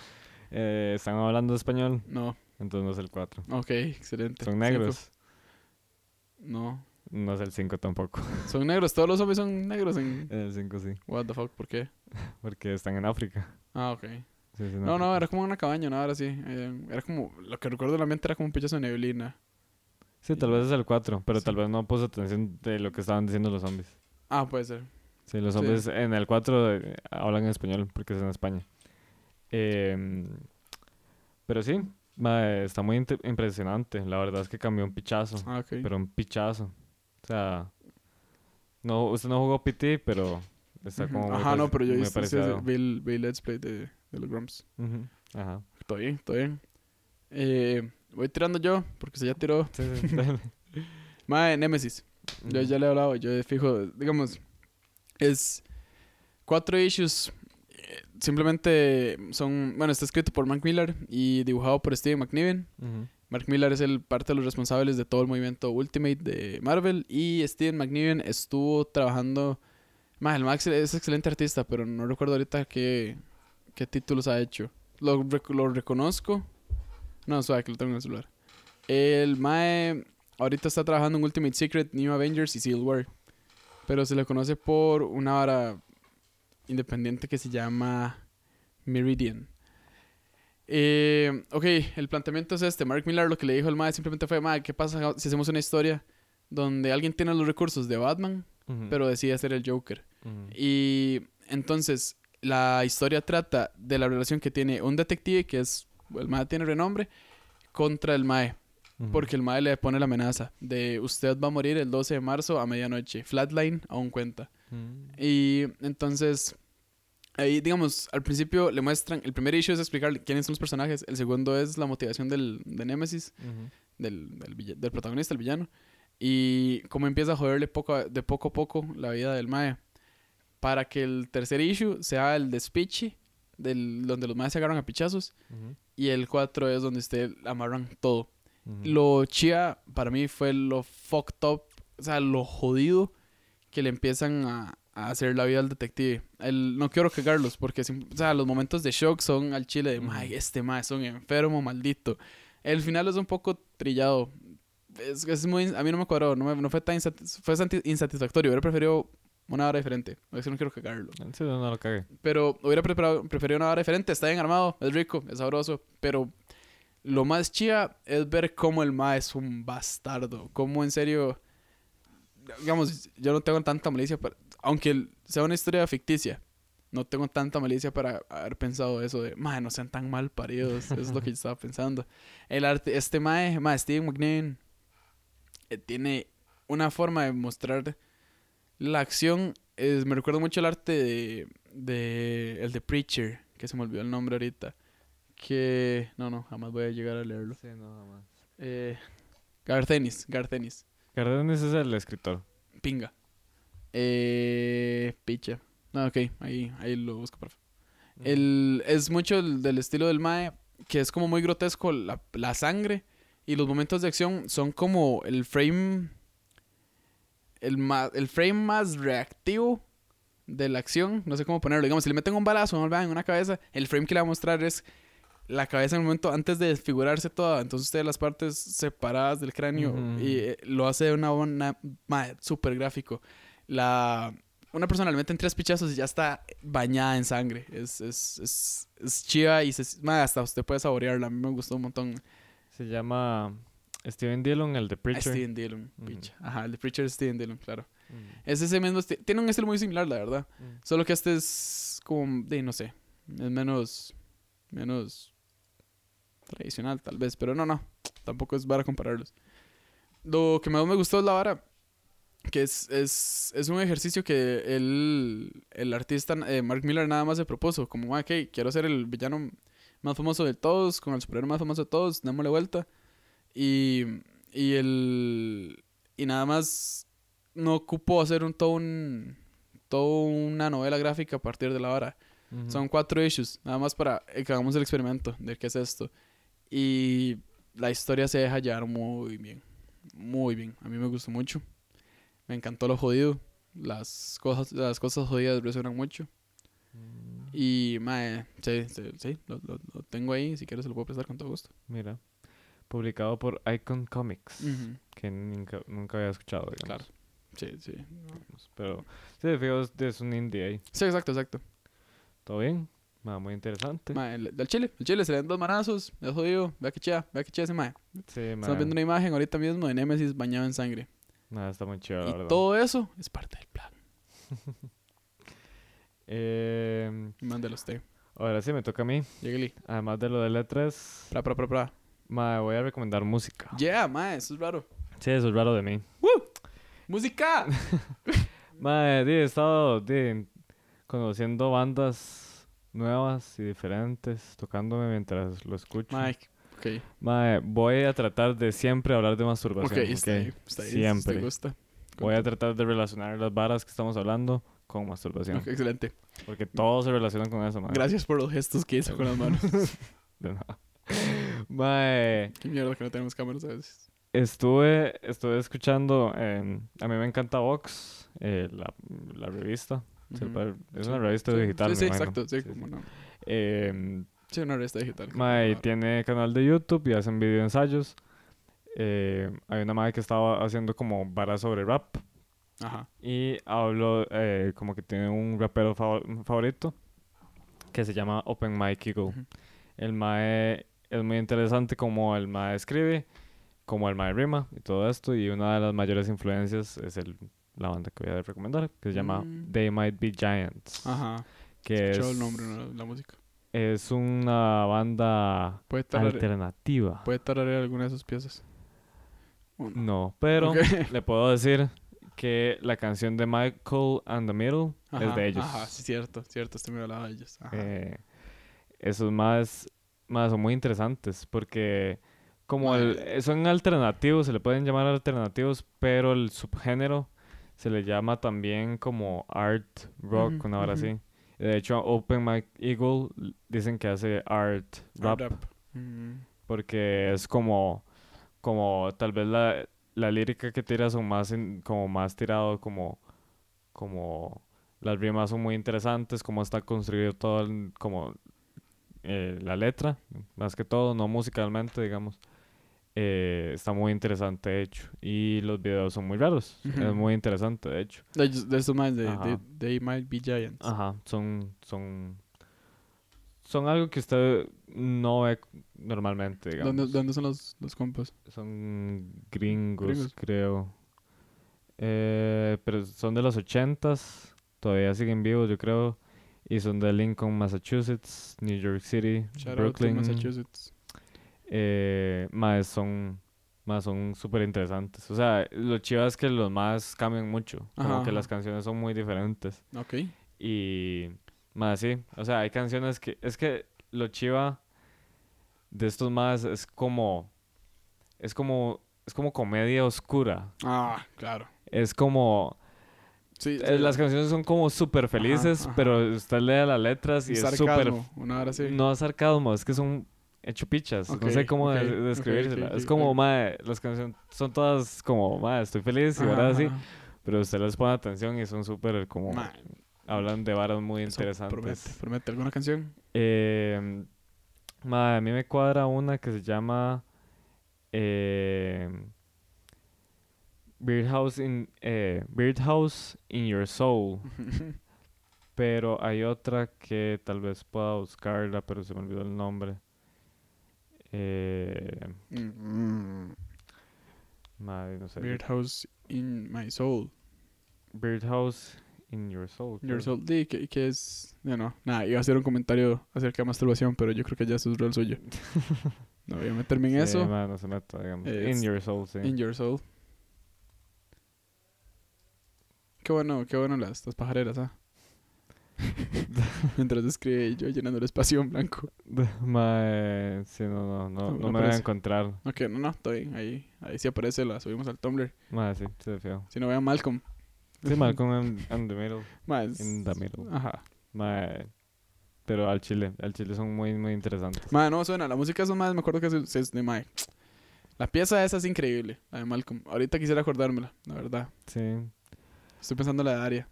Eh, están hablando español, No. entonces no es el 4. Ok, excelente. Son Cinco. negros. No. No es el 5 tampoco. Son negros. Todos los zombies son negros en. En el 5 sí. What the fuck, ¿por qué? Porque están en África. Ah, ok. Sí, sí, en No, no, era como una cabaña, no, ahora sí. Eh, era como. Lo que recuerdo del ambiente era como un pichazo de neblina. Sí, tal vez es el 4, pero Sí. tal vez no puse atención de lo que estaban diciendo los zombies. Ah, puede ser. Sí, los zombies en el 4 eh, hablan en español porque es en España. Em, pero sí, mae, está muy impresionante. La verdad es que cambió un pichazo, Ah, ok. pero un pichazo. O sea, no, usted no jugó PT, pero está como muy Ajá, no, pero yo hice, sí, vi, el, vi Let's Play de, de los Grumps. Ujú, Ajá. Todo bien, todo bien. Eh, voy tirando yo, porque se ya tiró. Sí, sí. Mae, Nemesis. Yo ya le he hablado, yo fijo, digamos, es cuatro issues. Simplemente son, bueno, está escrito por Mark Miller y dibujado por Steven McNiven. Mark Miller es el parte de los responsables de todo el movimiento Ultimate de Marvel y Steven McNiven estuvo trabajando. Más, el Max es excelente artista, pero no recuerdo ahorita qué, qué títulos ha hecho. Lo, rec- lo reconozco. No, suave que lo tengo en el celular. El Mae ahorita está trabajando en Ultimate Secret, New Avengers y Civil War. Pero se le conoce por una vara independiente que se llama Meridian. Eh, ok, el planteamiento es este. Mark Millar lo que le dijo al Mae simplemente fue, Mae, ¿qué pasa si hacemos una historia donde alguien tiene los recursos de Batman, pero decide ser el Joker? Y entonces la historia trata de la relación que tiene un detective, que es, el Mae tiene renombre, contra el Mae. Porque el Mae le pone la amenaza de usted va a morir el 12 de marzo a medianoche. Flatline aún cuenta. Ujú. Y entonces, ahí, digamos, al principio le muestran, el primer issue es explicar quiénes son los personajes, el segundo es la motivación del, de Nemesis, Ujú. del, del, villa- del protagonista, el villano, y cómo empieza a joderle poco a- de poco a poco la vida del Mae, para que el tercer issue sea el despiche, del, donde los Maes se agarran a pichazos, Ujú. y el 4 es donde usted amarran todo. Ujú. Lo chía para mí fue lo fucked up, o sea, lo jodido que le empiezan a, a hacer la vida al detective. El, no quiero cagarlos porque o sea, los momentos de shock son al chile de. "Mae, este mae es un enfermo maldito. El final es un poco trillado. Es, es muy, a mí no me cuadró, no, me- no fue tan insatis- fue santi- insatisfactorio. Hubiera preferido una hora diferente. A veces no quiero cagarlo. Sí, no, lo cague. Pero hubiera preferido una hora diferente. Está bien armado, es rico, es sabroso. Pero lo más chía es ver cómo el Ma es un bastardo. Cómo en serio digamos, yo no tengo tanta malicia, para, aunque sea una historia ficticia, no tengo tanta malicia para haber pensado eso de, mae, no sean tan mal paridos. Eso es lo que yo estaba pensando. El arte, este mae, mae, Steve McNeil, eh, tiene una forma de mostrar la acción. Es, me recuerda mucho el arte de, de el de Preacher, que se me olvidó el nombre ahorita. Que, no, no, jamás voy a llegar a leerlo. Sí, no, más. Eh, Garth Ennis, Garth Ennis. Cardenas es el escritor. Pinga. Eh, picha. No, ok, ahí, ahí lo busco. El, es mucho el- del estilo del Mae, que es como muy grotesco la, la sangre y los momentos de acción son como el frame. El, ma- el frame más reactivo de la acción. No sé cómo ponerlo. Digamos, si le meten un balazo no en una cabeza, el frame que le va a mostrar es la cabeza en el momento antes de desfigurarse toda. Entonces, usted las partes separadas del cráneo y eh, lo hace de una una súper gráfico. La, una persona le meten tres pichazos y ya está bañada en sangre. Es, es, es, es chiva y se, hasta usted puede saborearla. A mí me gustó un montón. Se llama Steven Dillon, el de Ah, Preacher. Steven Dillon, picha. Ajá, el de Preacher es Steven Dillon, claro. Mm. Es ese mismo Tiene un estilo muy similar, la verdad. Mm. Solo que este es como, de, no sé, es menos, menos tradicional tal vez, pero no, no, tampoco es para compararlos. Lo que más me gustó es la vara, que es, es, es un ejercicio que el, el artista eh, Mark Miller nada más se propuso, como, "Ah, ok, quiero ser el villano más famoso de todos, con el superhéroe más famoso de todos, démosle vuelta. Y, y el... Y nada más no ocupo hacer un todo un toda una novela gráfica a partir de la hora. Ujú. Son cuatro issues, nada más para eh, que hagamos el experimento de qué es esto. Y la historia se deja llevar muy bien, muy bien. A mí me gustó mucho. Me encantó lo jodido. Las cosas, las cosas jodidas resuenan mucho. Mm, Y, mae, sí, sí, sí, lo, lo- lo tengo ahí. Si quieres, se lo puedo prestar con todo gusto. Mira. Publicado por Icon Comics. Ujú, Que nunca, nunca había escuchado, digamos. Claro. Sí, sí. digamos. Pero, sí, fijo, es, un indie ahí. Sí, exacto, exacto. ¿Todo bien? Va, muy interesante. Mae, el- del chile, el chile se le dan dos manazos, es jodido, vea que chea, vea que chea ese mae. Sí, Estamos ma, viendo una imagen ahorita mismo de Nemesis bañado en sangre. Ma, está muy chido, la Y verdad. todo eso es parte del plan. Eh, Mándelo usted. ahora sí, me toca a mí. Lleguele. Además de lo de letras, Pra, pra, pra, pra. ma, voy a recomendar música. Yeah, mae, eso es raro. Sí, eso es raro de mí. ¡Música! Ma, di, he estado di, conociendo bandas nuevas y diferentes, tocándome mientras lo escucho. Mike. Ok. Ma, voy a tratar de siempre hablar de Ok, masturbación. está ¿ok? ahí. Está ahí. Siempre. ¿Te gusta? Voy a tratar de relacionar las varas que estamos hablando con masturbación. Ok, excelente. Porque todo se relaciona con eso, ma. Gracias por los gestos que hizo con las manos. De nada. Mae, Qué mierda que no tenemos cámaras a veces. estuve, estuve escuchando, eh, a mí me encanta Vox, eh, la, la revista. Ujú. puede- es una revista Sí, digital, Sí, sí, exacto. Sí, Sí, como sí. no. Eh, Sí, una revista digital. mae, tiene canal de YouTube y hacen video ensayos. Eh, hay una madre que estaba haciendo como varas sobre rap. Ajá. Y hablo eh, como que tiene un rapero fav- favorito que se llama Open Mike Eagle. Ujú. El mae es muy interesante como el mae escribe, como el mae rima y todo esto. Y una de las mayores influencias es el, la banda que voy a recomendar, que se llama Mm. They Might Be Giants. Ajá. Que es, Escuchado el nombre, no, la música. Es una banda Puede tararear, alternativa. puede tararear alguna de sus piezas. No, pero le puedo decir que la canción de Michael and the Middle es de ellos. Ajá, sí, cierto, cierto. Este me hablaba de ellos. Ajá. Eh, esos más, más son muy interesantes porque como el- eh, son alternativos, se le pueden llamar alternativos, pero el subgénero se le llama también como art rock, Ujú, una hora ujú. así. De hecho, Open Mike Eagle dicen que hace art rap Mm. porque es como, como tal vez la, la lírica que tira son más, en- como más tirado, como, como las rimas son muy interesantes, como está construido todo, el- como eh, la letra, más que todo, no musicalmente, digamos. Eh, está muy interesante, de hecho. Y los videos son muy raros. Es Ujú. muy interesante, de hecho. De, estos más de, They Might Be Giants. Ajá, son, son, son algo que usted no ve normalmente, digamos. ¿Dónde, ¿Dónde son los, los compas? Son gringos, Gringos. creo. Eh, pero son de los 80s. Todavía siguen vivos, yo creo. Y son de Lincoln, Massachusetts, New York City, Shout Brooklyn. Massachusetts. Eh, más son más son súper interesantes. O sea, lo chido es que los más cambian mucho. Como Ajá, que ajá. las canciones son muy diferentes. Ok. Y más sí. O sea, hay canciones que. Es que lo chiva de estos más es como. Es como. Es como comedia oscura. Ah, claro. Es como. Sí, eh, las canciones son como súper felices, ajá. pero usted lee las letras y y es súper. No es sarcasmo, es que son hecho pichas. no sé cómo ok, de- ok, describírsela. ok, es como, mae, las canciones son todas como, mae, estoy feliz y verdad así. Pero usted les pone atención y son súper como. Hablan de varas muy eso interesantes. Promete, promete. ¿Alguna canción? Eh, mae, a mí me cuadra una que se llama. Eh, Birdhouse in, eh, Birdhouse in Your Soul. Pero hay otra que tal vez pueda buscarla, pero se me olvidó el nombre. Eh, Mm, madre, no sé. Birdhouse in my soul. Birdhouse in Your Soul. Your creo. soul. Di, que, que es. No, no. Nada, iba a hacer un comentario acerca de masturbación, pero yo creo que ya eso es real suyo. No voy a meterme en Sí, eso. madre, no se meta, digamos. Es in Your Soul, sí. In your soul. Qué bueno, qué bueno las, las pajareras, ¿ah? Mientras escribe yo llenando el espacio en blanco. Mae, sí, no, no, no, No, me voy a encontrar. Ok, no, no, bien. Ahí, ahí sí aparece, la subimos al Tumblr. Madre, sí, sí, feo. Si no vean Malcolm. Sí, Malcolm in the Middle. Más. In the middle. Ajá. Mae, pero al chile, al chile son muy, muy interesantes. Madre, no suena. La música son más, me acuerdo que es, es de Mae. La pieza esa es increíble, la de Malcolm. Ahorita quisiera acordármela, la verdad. Sí, Estoy pensando en la de Aria.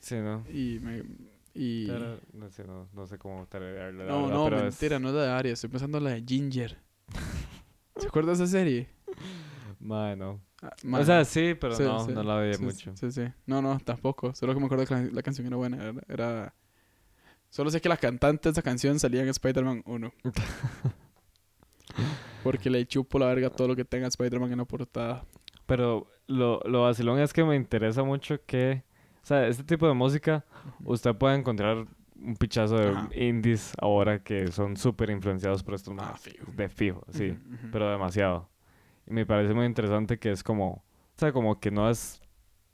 Sí, no. Y me. Y. Pero, no sé, no, no sé cómo tararearla, la No, verdad, no, pero es- mentira, no es la de Aria. Estoy pensando en la de Ginger. ¿Se acuerda de esa serie? No. Ah, O sea, sí, pero Sí, no, sí, no la veía sí, mucho. Sí, sí. No, no, tampoco. Solo que me acuerdo que la, la canción era buena. Era, era- Solo sé que la cantante de esa canción salía en Spider-Man 1. Porque le chupo la verga todo lo que tenga Spider-Man en la portada. Pero lo, lo vacilón es que me interesa mucho que, sea, este tipo de música, usted puede encontrar un pichazo de Ajá. indies ahora que son súper influenciados por estos Ah, más. fijo. De fijo, sí, pero demasiado. Y me parece muy interesante que es como, o sea, como que no es,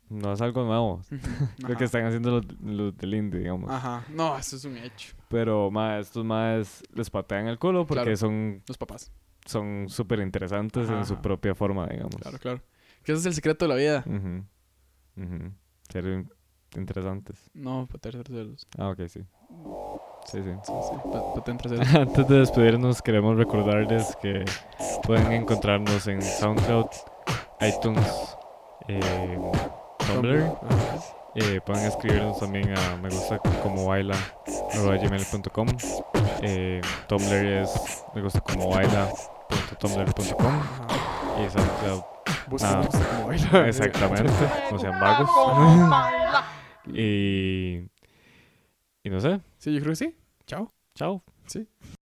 no es algo nuevo. Lo que están haciendo los, los del indie, digamos. Ajá. No, eso es un hecho. Pero, ma, estos más les patean el culo porque Claro. son Los papás. son súper interesantes Ajá, en su propia forma, digamos. Claro, claro. Que ese es el secreto de la vida. Ujú, ujú. Ser interesantes. No, patear terceros. Ah, ok, sí. Sí, sí. Sí, sí. pa- Patear terceros. Antes de despedirnos, queremos recordarles que pueden encontrarnos en SoundCloud, iTunes, eh, Tumblr. Ajá. Eh, pueden escribirnos también a me gusta como baila gmail.com. Eh, Tumblr es me gusta como baila.tumblr.com Ajá. y SoundCloud. Busca Ah, cómo baila. Exactamente, no sean vagos. y, y no sé, Sí, yo creo que sí. Chao. chao. Sí.